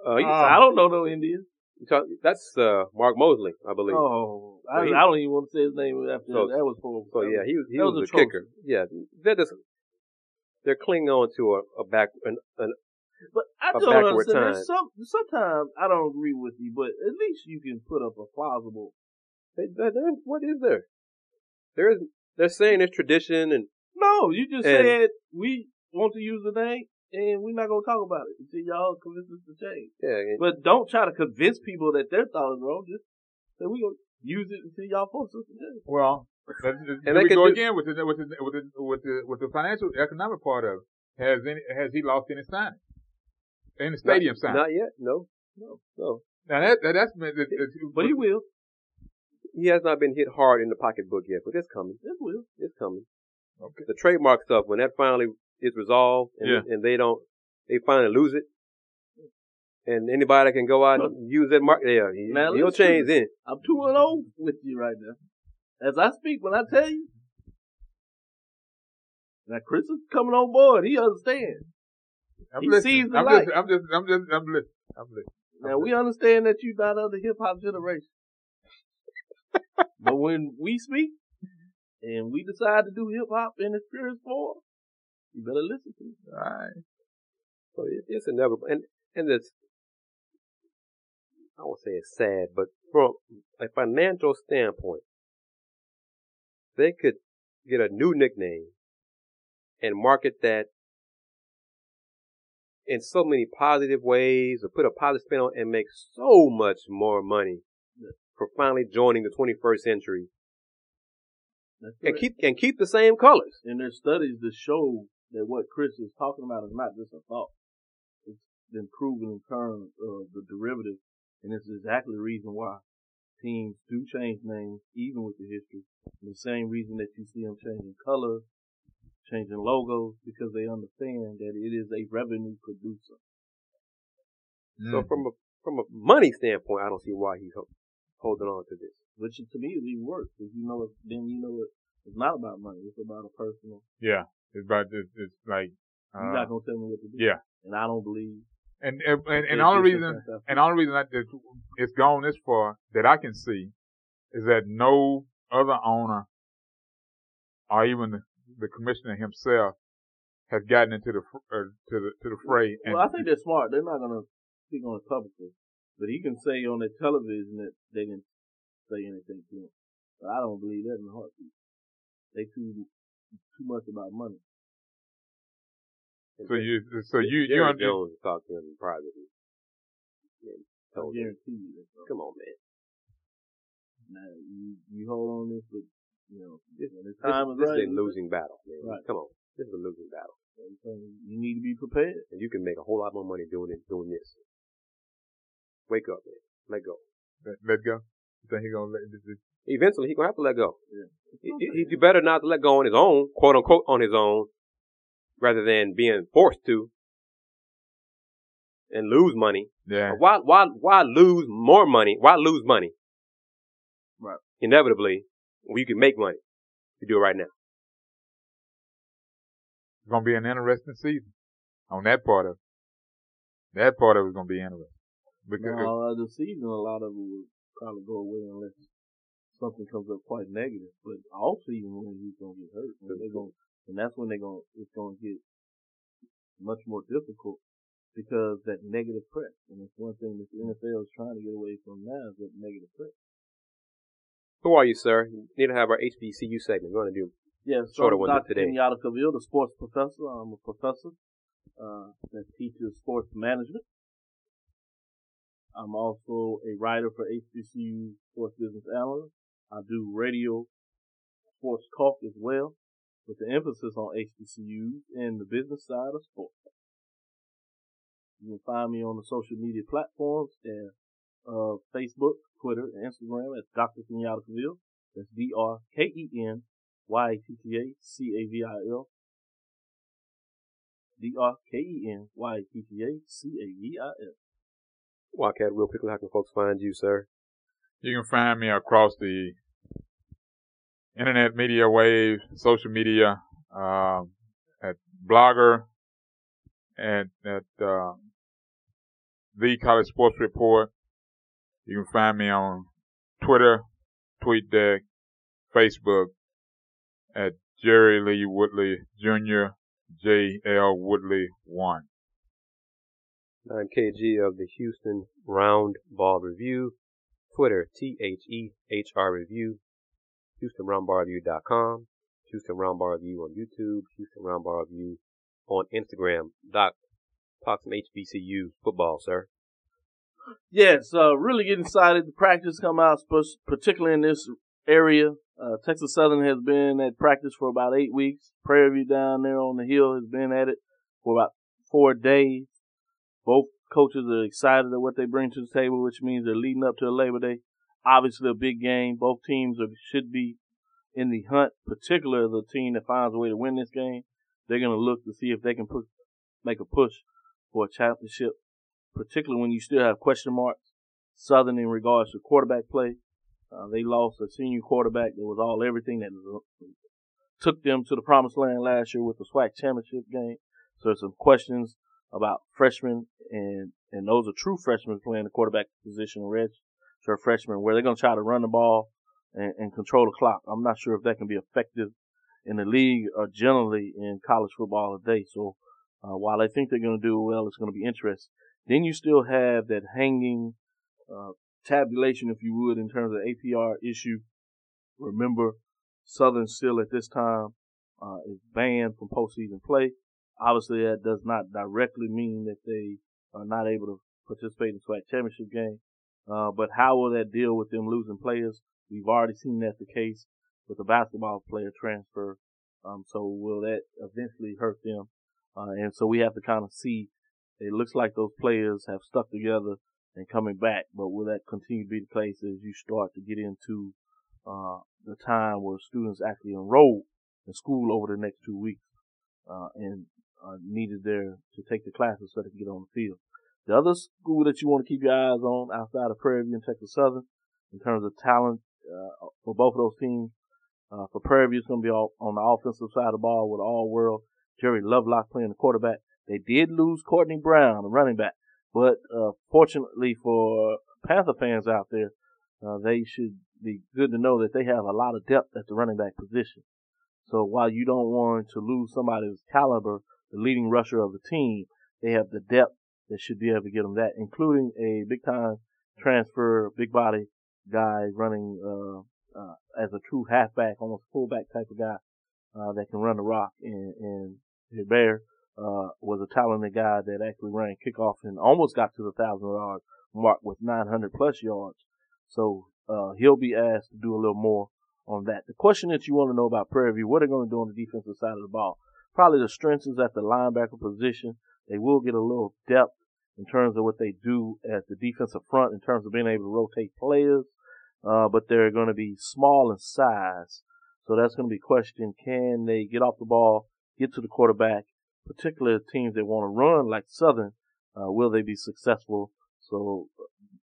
Uh, he- Oh. I don't know no Indians. you talk- that's uh, Mark Moseley, I believe. Oh, I, Well, he- I don't even want to say his name after So- that. was horrible. So yeah, he was he was, was a atrocious. kicker. Yeah, they're just they're clinging on to a, a back an, an But I a don't backward understand. time. There's Some sometimes I don't agree with you, but at least you can put up a plausible. they, they, they- what is there? There is they're saying it's tradition and No, you just And- said we want to use the name, and we're not gonna talk about it until y'all convince us to change. yeah, and- But don't try to convince people that their thought is wrong. Just say we gonna use it until y'all force us to change. well, But And here they we go do- again with the with the with the with the with the financial economic part of it. Has any has he lost any signing? Any stadium not, signing? Not yet. No. No. No. Now that, that that's meant that, that, But he will. He has not been hit hard in the pocketbook yet, but it's coming. It will. It's coming. Okay. The trademark stuff, when that finally is resolved and, Yeah. and they don't, they finally lose it, and anybody can go out and use that mark, yeah, he, Now, he'll change then. I'm two and zero with you right now. As I speak, when I tell you, now Chris is coming on board. He understands. I'm He listening. sees the I'm light. listening. I'm just I'm just I'm listening. I'm listening. Now we understand that you're not of the hip hop generation, but when we speak and we decide to do hip hop in its purest form, you better listen to me. All right. So it, it's inevitable, and and it's I won't say it's sad, but from a financial standpoint, they could get a new nickname and market that in so many positive ways, or put a positive spin on, and make so much more money for finally joining the 21st century, and keep and keep the same colors. And there's studies that show that what Chris is talking about is not just a thought. It's been proven in terms of the derivative, and it's exactly the reason why teams do change names, even with the history. And the same reason that you see them changing colors, changing logos, because they understand that it is a revenue producer. So Mm. from a from a money standpoint, I don't see why he's holding on to this. Which to me is even worse, because you know, it- then you know it, it's not about money. It's about a personal. yeah, it's about it's, it's like You're uh, not gonna tell me what to do. yeah, And I don't believe. And and and, and It's the reason and the reason that it's gone this far that I can see is that no other owner or even the, the commissioner himself has gotten into the uh, to the to the fray. And Well, I think they're smart. They're not gonna speak on it publicly, but he can say on the television that they didn't say anything to him. But I don't believe that in a heartbeat. They too too much about money. So you so you you under, Jones talked to him privately. And I told him. Come on, man. Now you you hold on this, but you know This, the this, time is this is a losing battle, man. Right. Come on. This is a losing battle. you need to be prepared. And you can make a whole lot more money doing it, doing this. Wake up, man. Let go. let, let go. You think he gonna let this, this, Eventually, he's gonna have to let go. Yeah. He, he, he'd do better not to let go on his own, quote unquote, on his own, rather than being forced to and lose money. yeah Why, why, why lose more money? Why lose money? Right. Inevitably, when you can make money. You do it right now. it's gonna be an interesting season on that part of it. That part of it's gonna be interesting because No, uh, the season, a lot of it will probably go away unless something comes up quite negative. But all season, when he's gonna get hurt, and they're gonna, and that's when they're gonna, it's gonna get much more difficult because that negative press, and it's one thing that the NFL is trying to get away from now is that negative press. Who are you, sir? You need to have our HBCU segment. We're going to do Yeah, so Shorter I'm ones Dr. today. Kenyatta Cavil, the sports professor. I'm a professor uh, that teaches sports management. I'm also a writer for HBCU Sports Business Analyst. I do radio sports talk as well, with the emphasis on HBCUs and the business side of sports. You can find me on the social media platforms at uh, Facebook, Twitter, and Instagram at Dr. Kenyatta Cavil. That's D-R-K-E-N Y-A-T-T-A-C-A-V-I-L. D-R-K-E-N-Y-A-T-T-A-C-A-V-I-L. Wildcat real quickly. How can folks find you, sir? You can find me across the internet media wave, social media, um, at Blogger, and at uh, the College Sports Report. You can find me on Twitter, TweetDeck, Facebook at Jerry Lee Woodley Jr. J L Woodley one. I'm kg of the Houston Round Ball Review. Twitter, T-H-E-H-R Review. Houston Round Ball Review on YouTube. Houston Round Ball Review on Instagram. Doc, talk some HBCU football, sir. Yes, uh, really getting excited. The practice come out, particularly in this area. Uh, Texas Southern has been at practice for about eight weeks. Prairie View down there on the hill has been at it for about four days. Both coaches are excited at what they bring to the table, which means they're leading up to Labor Day. Obviously, a big game. Both teams are, should be in the hunt, particularly the team that finds a way to win this game. They're going to look to see if they can put, make a push for a championship, particularly when you still have question marks. Southern in regards to quarterback play. Uh, they lost a senior quarterback that was all everything that took them to the promised land last year with the SWAC championship game. So there's some questions about freshmen and and those are true freshmen playing the quarterback position, red shirt freshmen, where they're going to try to run the ball and, and control the clock. I'm not sure if that can be effective in the league or generally in college football today. So uh, while I think they're going to do well, it's going to be interesting. Then you still have that hanging uh, tabulation, if you would, in terms of APR issue. Remember, Southern still at this time uh, is banned from postseason play. Obviously, that does not directly mean that they are not able to participate in SWAC championship game. Uh, but how will that deal with them losing players? We've already seen that the case with the basketball player transfer. Um, so will that eventually hurt them? Uh, and so we have to kind of see. It looks like those players have stuck together and coming back, but will that continue to be the case as you start to get into uh, the time where students actually enroll in school over the next two weeks uh, and needed there to take the classes so they can get on the field. The other school that you want to keep your eyes on outside of Prairie View and Texas Southern in terms of talent uh, for both of those teams. Uh, for Prairie View, it's going to be all, on the offensive side of the ball with all world Jerry Lovelocke playing the quarterback. They did lose Courtney Brown, the running back, but uh, fortunately for Panther fans out there, uh, they should be good to know that they have a lot of depth at the running back position. So while you don't want to lose somebody's caliber, the leading rusher of the team, they have the depth that should be able to get them that, including a big time transfer, big body guy running uh, uh, as a true halfback, almost fullback type of guy uh, that can run the rock. And, and Bear uh, was a talented guy that actually ran kickoff and almost got to the thousand yard mark with 900 plus yards. So uh, he'll be asked to do a little more on that. The question that you want to know about Prairie View, what are they going to do on the defensive side of the ball? Probably the strengths is at the linebacker position. They will get a little depth in terms of what they do at the defensive front in terms of being able to rotate players. Uh, but they're going to be small in size. So that's going to be a question. Can they get off the ball, get to the quarterback, particularly teams that want to run like Southern? Uh, will they be successful? So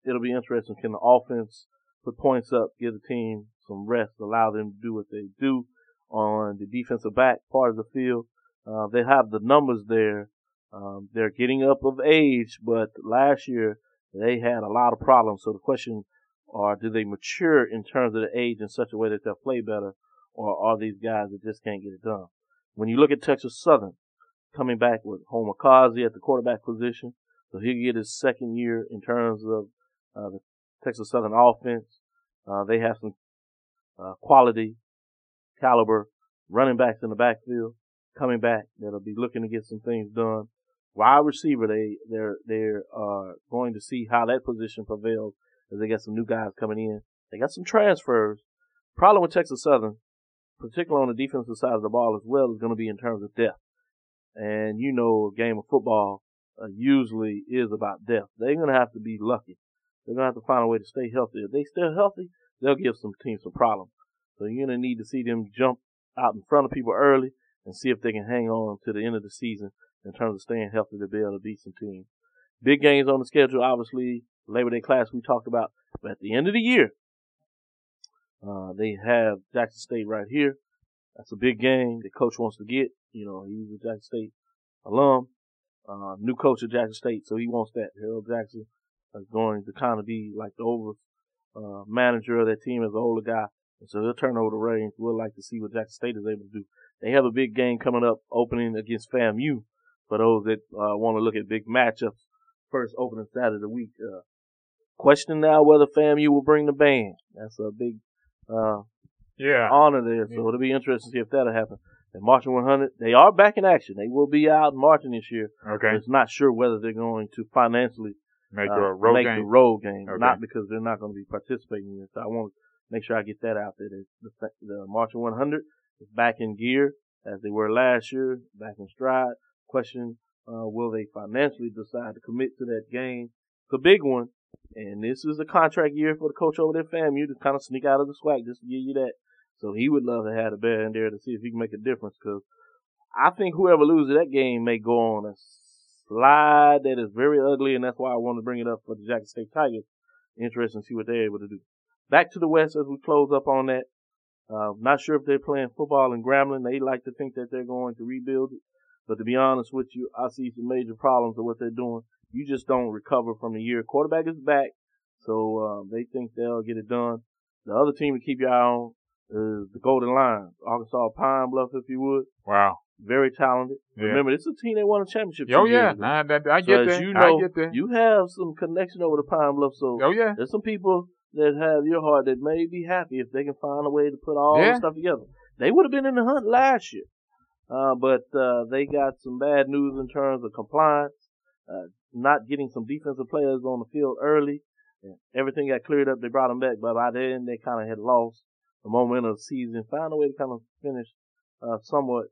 it'll be interesting. Can the offense put points up, give the team some rest, allow them to do what they do on the defensive back part of the field? Uh, they have the numbers there um, they're getting up of age, but last year they had a lot of problems. So the question are, do they mature in terms of the age in such a way that they'll play better, or are these guys that just can't get it done? When you look at Texas Southern, coming back with Homer Causey at the quarterback position, so he'll get his second year in terms of uh, the Texas Southern offense. Uh, they have some uh, quality, caliber running backs in the backfield coming back that'll be looking to get some things done wide receiver, they they're they're uh, going to see how that position prevails as they got some new guys coming in. They got some transfers. Problem with Texas Southern, particularly on the defensive side of the ball as well, is going to be in terms of depth. And you know, a game of football uh, usually is about depth. They're going to have to be lucky. They're going to have to find a way to stay healthy. If they stay healthy, they'll give some teams some problems. So you're going to need to see them jump out in front of people early and see if they can hang on to the end of the season in terms of staying healthy to to beat some teams. Big games on the schedule, obviously. Labor Day class we talked about. But at the end of the year, uh, they have Jackson State right here. That's a big game the coach wants to get. You know, he's a Jackson State alum, uh, new coach at Jackson State, so he wants that. Harold Jackson is going to kind of be like the over uh, manager of that team as an older guy. And so he'll turn over the reins. We'll like to see what Jackson State is able to do. They have a big game coming up, opening against FAMU for those that uh, want to look at big matchups, first opening Saturday of the week. Uh, question now whether FAMU will bring the band. That's a big uh, yeah honor there. So yeah. it'll be interesting to see if that'll happen. And marching 100, they are back in action. They will be out marching this year. Okay. It's not sure whether they're going to financially make uh, a road make game. the road game. Okay. Not because they're not going to be participating in this. I want to make sure I get that out there. The, the, the Marching 100 is back in gear as they were last year, back in stride. Question, uh, will they financially decide to commit to that game? It's a big one. And this is a contract year for the coach over there, FAMU, to kind of sneak out of the SWAC just to give you that. So he would love to have the bear in there to see if he can make a difference because I think whoever loses that game may go on a slide that is very ugly, and that's why I want to bring it up for the Jackson State Tigers. Interesting to see what they're able to do. Back to the West as we close up on that. Uh, not sure if they're playing football in Grambling. They like to think that they're going to rebuild it. But to be honest with you, I see some major problems with what they're doing. You just don't recover from a year. Quarterback is back, so um, they think they'll get it done. The other team to keep your eye on is the Golden Lions, Arkansas Pine Bluff, if you would. Wow. Very talented. Yeah. Remember, it's a team that won a championship. Oh yeah, nah, that, I get that. you know, I get that. you have some connection over the Pine Bluff, so oh yeah. there's some people that have your heart that may be happy if they can find a way to put all Yeah. the stuff together. They would have been in the hunt last year, uh, but uh, they got some bad news in terms of compliance, uh, not getting some defensive players on the field early. And everything got cleared up. They brought them back, but by then they kind of had lost the momentum of the season. Found a way to kind of finish uh, somewhat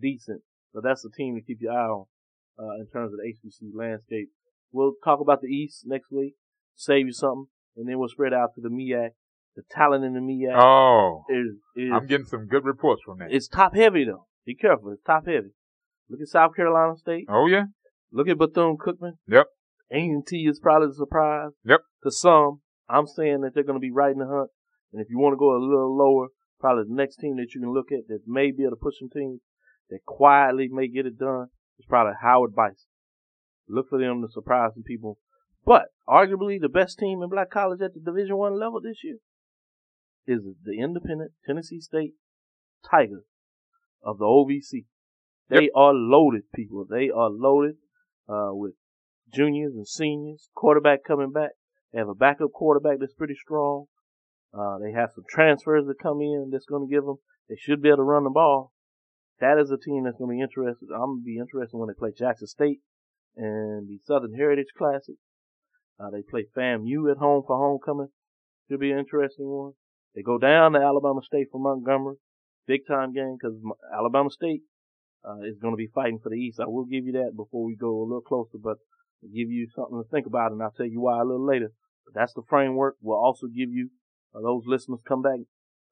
decent. but that's the team to keep your eye on uh, in terms of the HBC landscape. We'll talk about the East next week. Save you something and then we'll spread out to the MEAC. The talent in the MEAC Oh, is, is I'm getting some good reports from that. it's top heavy though. Be careful, it's top heavy. Look at South Carolina State. Oh yeah. Look at Bethune Cookman. Yep. A&T is probably a surprise. Yep. To some, I'm saying that they're going to be right in the hunt. And if you want to go a little lower, probably the next team that you can look at that may be able to push some teams that quietly may get it done is probably Howard Bison. Look for them to surprise some people. But arguably the best team in black college at the Division One level this year is the independent Tennessee State Tigers of the OVC. They are loaded, people. They are loaded uh, with juniors and seniors. Quarterback coming back. They have a backup quarterback that's pretty strong. Uh, they have some transfers that come in that's going to give them. They should be able to run the ball. That is a team that's going to be interested. I'm going to be interested when they play Jackson State and the Southern Heritage Classic. Uh, they play FAMU at home for homecoming. Should be an interesting one. They go down to Alabama State for Montgomery. Big time game because Alabama State uh, is going to be fighting for the East. I will give you that before we go a little closer, but I'll give you something to think about, and I'll tell you why a little later. But that's the framework. We'll also give you uh, those listeners come back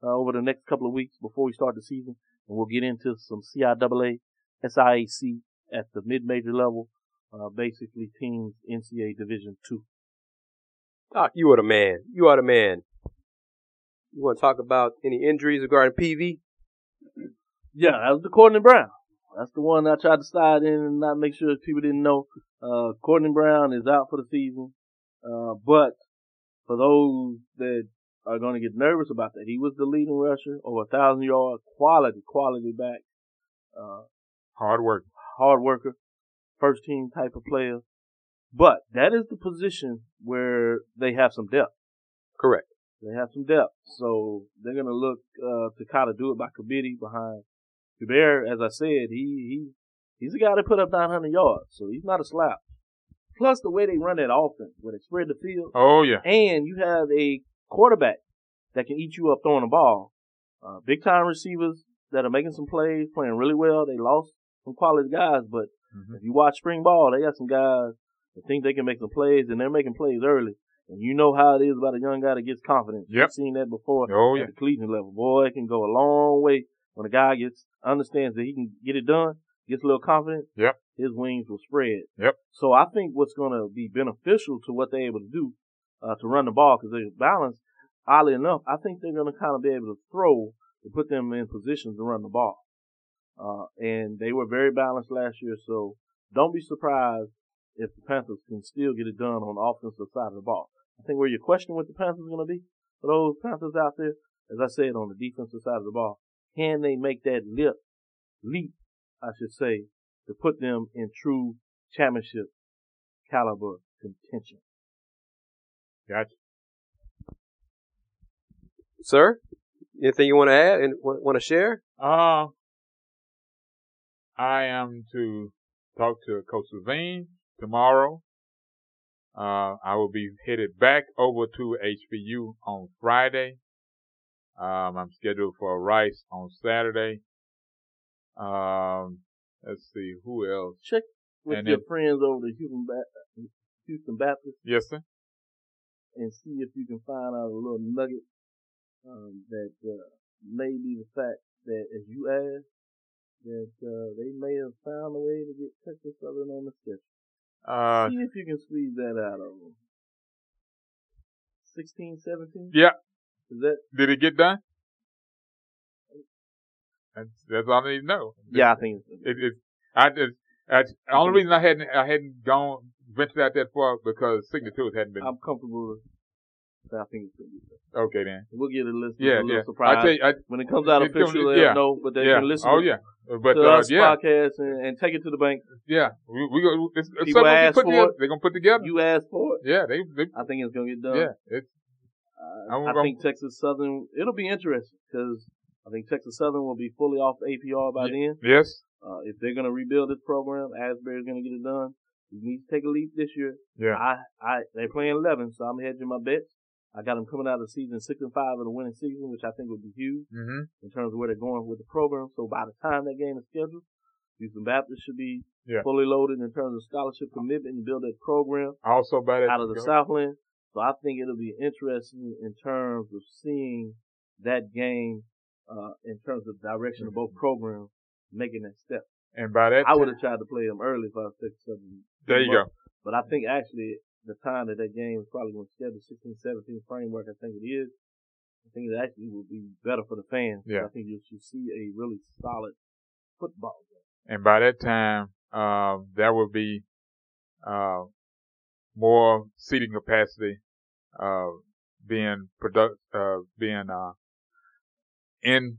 uh, over the next couple of weeks before we start the season, and we'll get into some CIAA, SIAC at the mid-major level, uh, basically teams NCAA Division Two. Doc, you are the man. You are the man. You want to talk about any injuries regarding PV? Yeah, that was the Courtney Brown. That's the one I tried to slide in and not make sure people didn't know. Uh, Courtney Brown is out for the season. Uh, but for those that are going to get nervous about that, he was the leading rusher, over a thousand yard, quality, quality back, uh, Hard work. hard worker, first team type of player. But that is the position where they have some depth. Correct. They have some depth, so they're gonna look uh, to kind of do it by committee behind Hubert. As I said, he he he's a guy that put up 900 yards, so he's not a slouch. Plus the way they run that offense, where they spread the field, Oh yeah. and you have a quarterback that can eat you up throwing the ball. Uh, big time receivers that are making some plays, playing really well. They lost some quality guys, but Mhm. if you watch spring ball, they got some guys that think they can make some plays, and they're making plays early. And you know how it is about a young guy that gets confidence. Yep. You've seen that before Oh at yeah. the collegiate level. Boy, it can go a long way when a guy gets understands that he can get it done, gets a little confident. Yep. His wings will spread. Yep. So I think what's going to be beneficial to what they're able to do uh, to run the ball because they're balanced. Oddly enough, I think they're going to kind of be able to throw to put them in positions to run the ball. Uh, and they were very balanced last year, so don't be surprised if the Panthers can still get it done on the offensive side of the ball. I think where your question with the Panthers is going to be for those Panthers out there, as I said, on the defensive side of the ball, can they make that leap, leap, I should say, to put them in true championship caliber contention? Gotcha. Sir, anything you want to add and want to share? Uh, I am to talk to Coach Levine tomorrow. Uh, I will be headed back over to HBU on Friday. Um, I'm scheduled for a Rice on Saturday. Um, let's see who else. Check with And your then- friends over the Houston, ba- Houston Baptist Yes, sir. and see if you can find out a little nugget um, that uh, may be the fact that, as you asked, that uh, they may have found a way to get Texas Southern on the schedule. Uh, see if you can squeeze that out of them. 16, 17? yeah. Is that? Did it get done? That's, that's all I need to know. Yeah, I think it's. It, it, I just, I, the only reason I hadn't, I hadn't gone, ventured out that far because signatures hadn't been, I'm comfortable with. I think it's gonna be. okay then. We'll get a list. Yeah, a little yeah. surprise I tell you, I, when it comes out it comes- officially. yeah, no, but they yeah. can listen. Oh yeah. But, to uh, us yeah, podcast and, and take it to the bank. yeah. We, we go, it's, it's something we put together. it. They're gonna put together. You asked for it. yeah, they, they, I think it's gonna get done. yeah, it's, Uh, I'm I think Texas Southern. It'll be interesting because I think Texas Southern will be fully off the APR by then. yes, Uh, if they're gonna rebuild this program, Asberry's gonna get it done. We need to take a leap this year. yeah. I, I, they're playing 11, so I'm hedging my bets. I got them coming out of the season six and five in the winning season, which I think would be huge hmm in terms of where they're going with the program. So by the time that game is scheduled, Houston Baptist should be Yeah. fully loaded in terms of scholarship commitment and build that program Also by that, out of the Southland. So I think it'll be interesting in terms of seeing that game uh, in terms of direction of both programs making that step. and by that, I would have tried to play them early if I was Texas Southern. there you go. But I think actually the time that that game is probably going to schedule 16, 17 framework, I think it is. I think it actually will be better for the fans. Yeah. I think you should see a really solid football game. And by that time, um, there will be, uh, more seating capacity, uh, being product, uh, being, uh, in,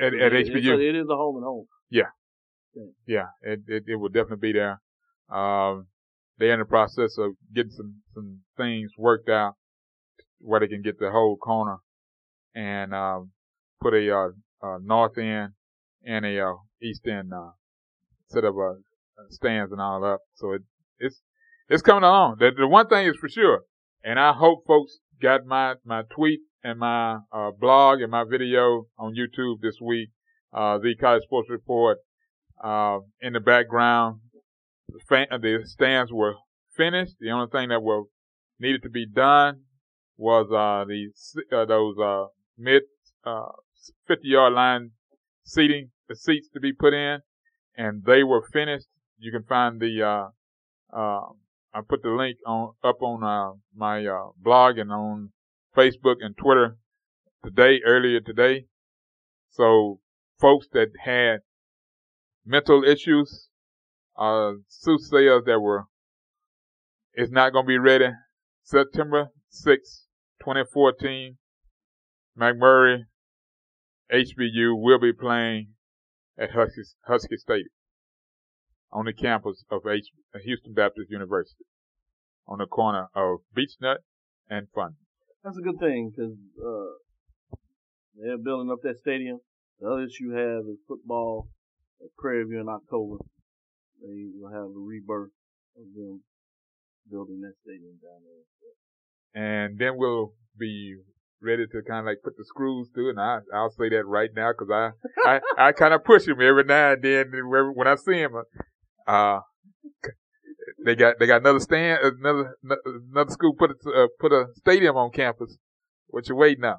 at- at it's HBU. it is a home and home. yeah, it, it, it will definitely be there. Um, they're in the process of getting some, some things worked out where they can get the whole corner and, um, put a, uh, uh, north end and a, uh, east end, uh, set of, uh, stands and all up. So it, it's, it's coming along. The, the one thing is for sure, and I hope folks got my, my tweet and my, uh, blog and my video on YouTube this week, uh, the College Sports Report, uh, in the background. The, fan, the stands were finished. The only thing that were needed to be done was uh, the uh, those uh, mid uh, 50 yard line seating, the seats to be put in, and they were finished. You can find the uh, uh, I put the link on up on uh, my uh, blog and on Facebook and Twitter today, earlier today. So folks that had mental issues, uh, soothsayers that were, it's not going to be ready. September 6, 2014, McMurry HBU will be playing at Husky, Husky Stadium on the campus of H, Houston Baptist University on the corner of Beechnut and Fun. That's a good thing because uh, they're building up that stadium. The other issue you have is football at Prairie View in October. They will have a rebirth of them building that stadium down there. and then we'll be ready to kind of like put the screws to it. And I, I'll say that right now because I, I, I kind of push him every now and then when I see him. Uh, they got, they got another stand, another, another school put a, uh, put a stadium on campus. What you waiting on?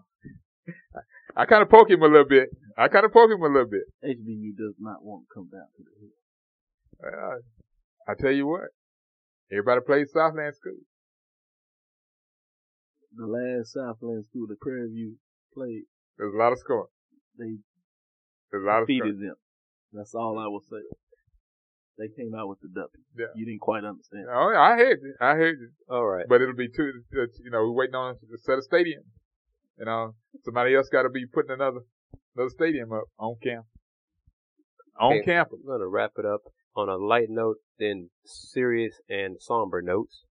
I kind of poke him a little bit. I kind of poke him a little bit. HBU does not want to come down to the hill. Uh, I tell you what, everybody plays Southland School. The last Southland school that Prairie View played, There's a lot of scoring. they There's a lot of scoring. defeated them. That's all I will say. They came out with the W. Yeah. You didn't quite understand. Oh, yeah, I heard you. I heard you. All right. But it'll be two, you know, we're waiting on a set of stadium. You know, somebody else got to be putting another, another stadium up on campus. On Okay. campus. I'm going to wrap it up on a light note, then serious and somber notes.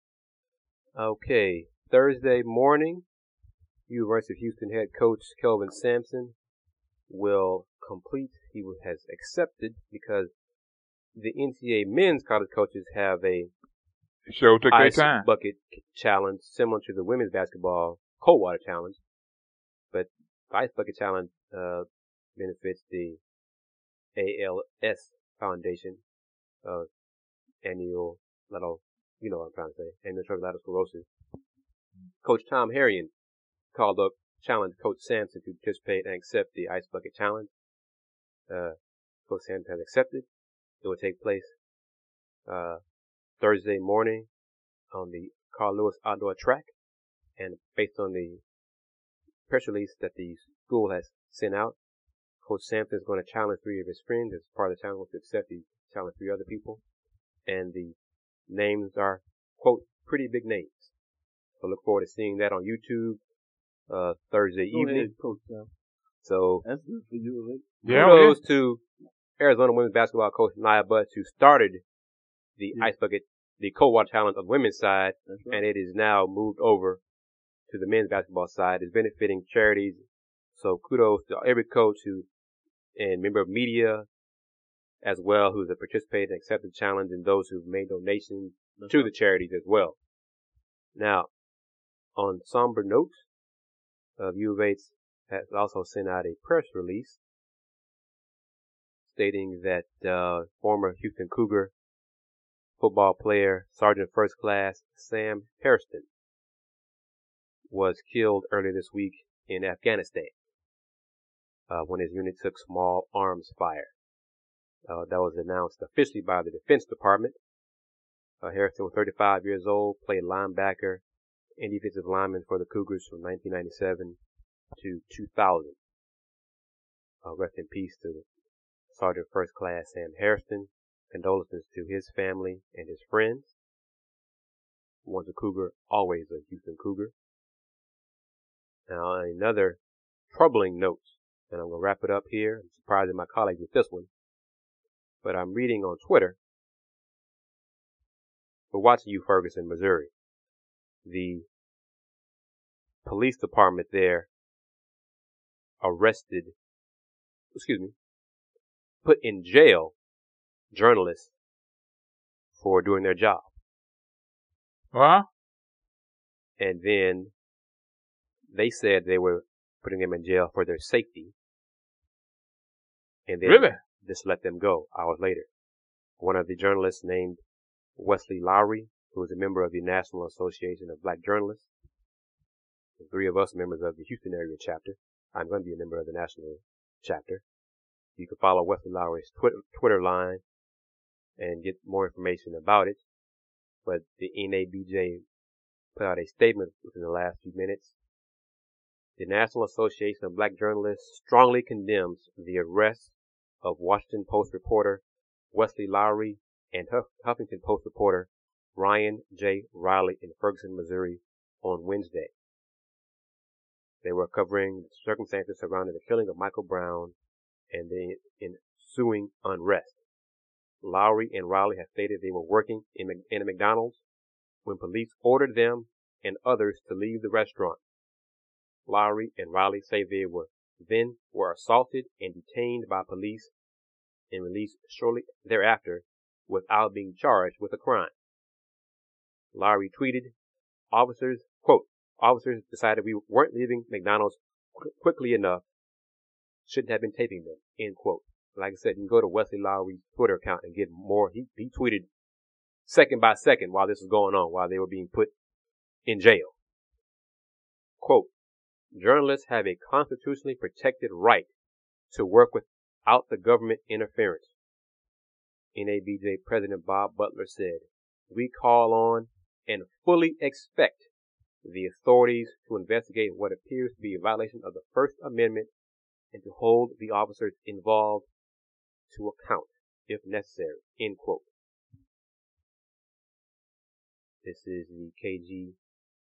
Okay, Thursday morning, University of Houston head coach Kelvin Sampson will complete, he has accepted because the NCAA men's college coaches have a Show took their ice time. bucket challenge similar to the women's basketball cold water challenge. But the Ice Bucket Challenge uh, benefits the ALS Foundation uh, annual little, you know what I'm trying to say, annual lateral sclerosis. Coach Tom Herrion called up, challenged Coach Sampson to participate and accept the Ice Bucket Challenge. Uh, Coach Sampson has accepted. It will take place uh, Thursday morning on the Carl Lewis Outdoor Track. And based on the press release that the school has sent out, Coach Sampson is going to challenge three of his friends as part of the challenge to accept. He challenge three other people. And the names are, quote, pretty big names. So look forward to seeing that on YouTube, uh, Thursday Go evening. ahead, Coach Sam. So That's good for you, Rick. Yeah, kudos to Arizona women's basketball coach Niya Butts who started the Yeah. ice bucket, the cold water challenge on the women's side, right. and it is now moved over to the men's basketball side. It's benefiting charities. So kudos to every coach who and member of media as well who's participated and accepted the challenge and those who've made donations That's to right. the charities as well. Now, on somber notes, uh, U of H has also sent out a press release stating that uh, former Houston Cougar football player, Sergeant First Class Sam Hairston, was killed earlier this week in Afghanistan uh, when his unit took small arms fire. Uh, that was announced officially by the Defense Department. Uh, Harrison was 35 years old, played linebacker and defensive lineman for the Cougars from 1997 to 2000. Uh, rest in peace to Sergeant First Class Sam Hairston. Condolences to his family and his friends. Once a Cougar, always a Houston Cougar. Now another troubling note, and I'm gonna wrap it up here. I'm surprising my colleagues with this one, but I'm reading on Twitter. We're watching you, Ferguson, Missouri. The police department there arrested, excuse me, put in jail journalists for doing their job. Well, And then they said they were putting them in jail for their safety. And then really? just let them go hours later. One of the journalists named Wesley Lowery, who is a member of the National Association of Black Journalists. The three of us members of the Houston area chapter. I'm going to be a member of the national chapter. You can follow Wesley Lowery's Twitter, Twitter line and get more information about it. But the NABJ put out a statement within the last few minutes. The National Association of Black Journalists strongly condemns the arrest of Washington Post reporter Wesley Lowery and Huff- Huffington Post reporter Ryan J. Reilly in Ferguson, Missouri on Wednesday. They were covering the circumstances surrounding the killing of Michael Brown and the ensuing unrest. Lowery and Reilly have stated they were working in, in a McDonald's when police ordered them and others to leave the restaurant. Lowery and Reilly say they were then were assaulted and detained by police and released shortly thereafter without being charged with a crime. Lowery tweeted, officers, quote, officers decided we weren't leaving McDonald's qu- quickly enough, shouldn't have been taping them, end quote. Like I said, you can go to Wesley Lowery's Twitter account and get more. He, he tweeted second by second while this was going on, while they were being put in jail. Quote, journalists have a constitutionally protected right to work without the government interference. NABJ President Bob Butler said, we call on and fully expect the authorities to investigate what appears to be a violation of the First Amendment and to hold the officers involved to account if necessary. End quote. This is the KG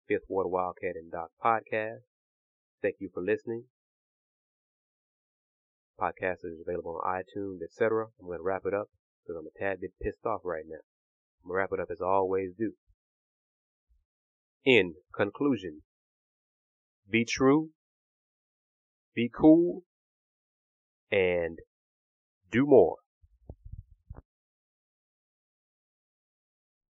Fifth Water Wildcat and Doc podcast. Thank you for listening. Podcast is available on iTunes, etc. I'm going to wrap it up because I'm a tad bit pissed off right now. I'm going to wrap it up as I always do. In conclusion, be true, be cool, and do more.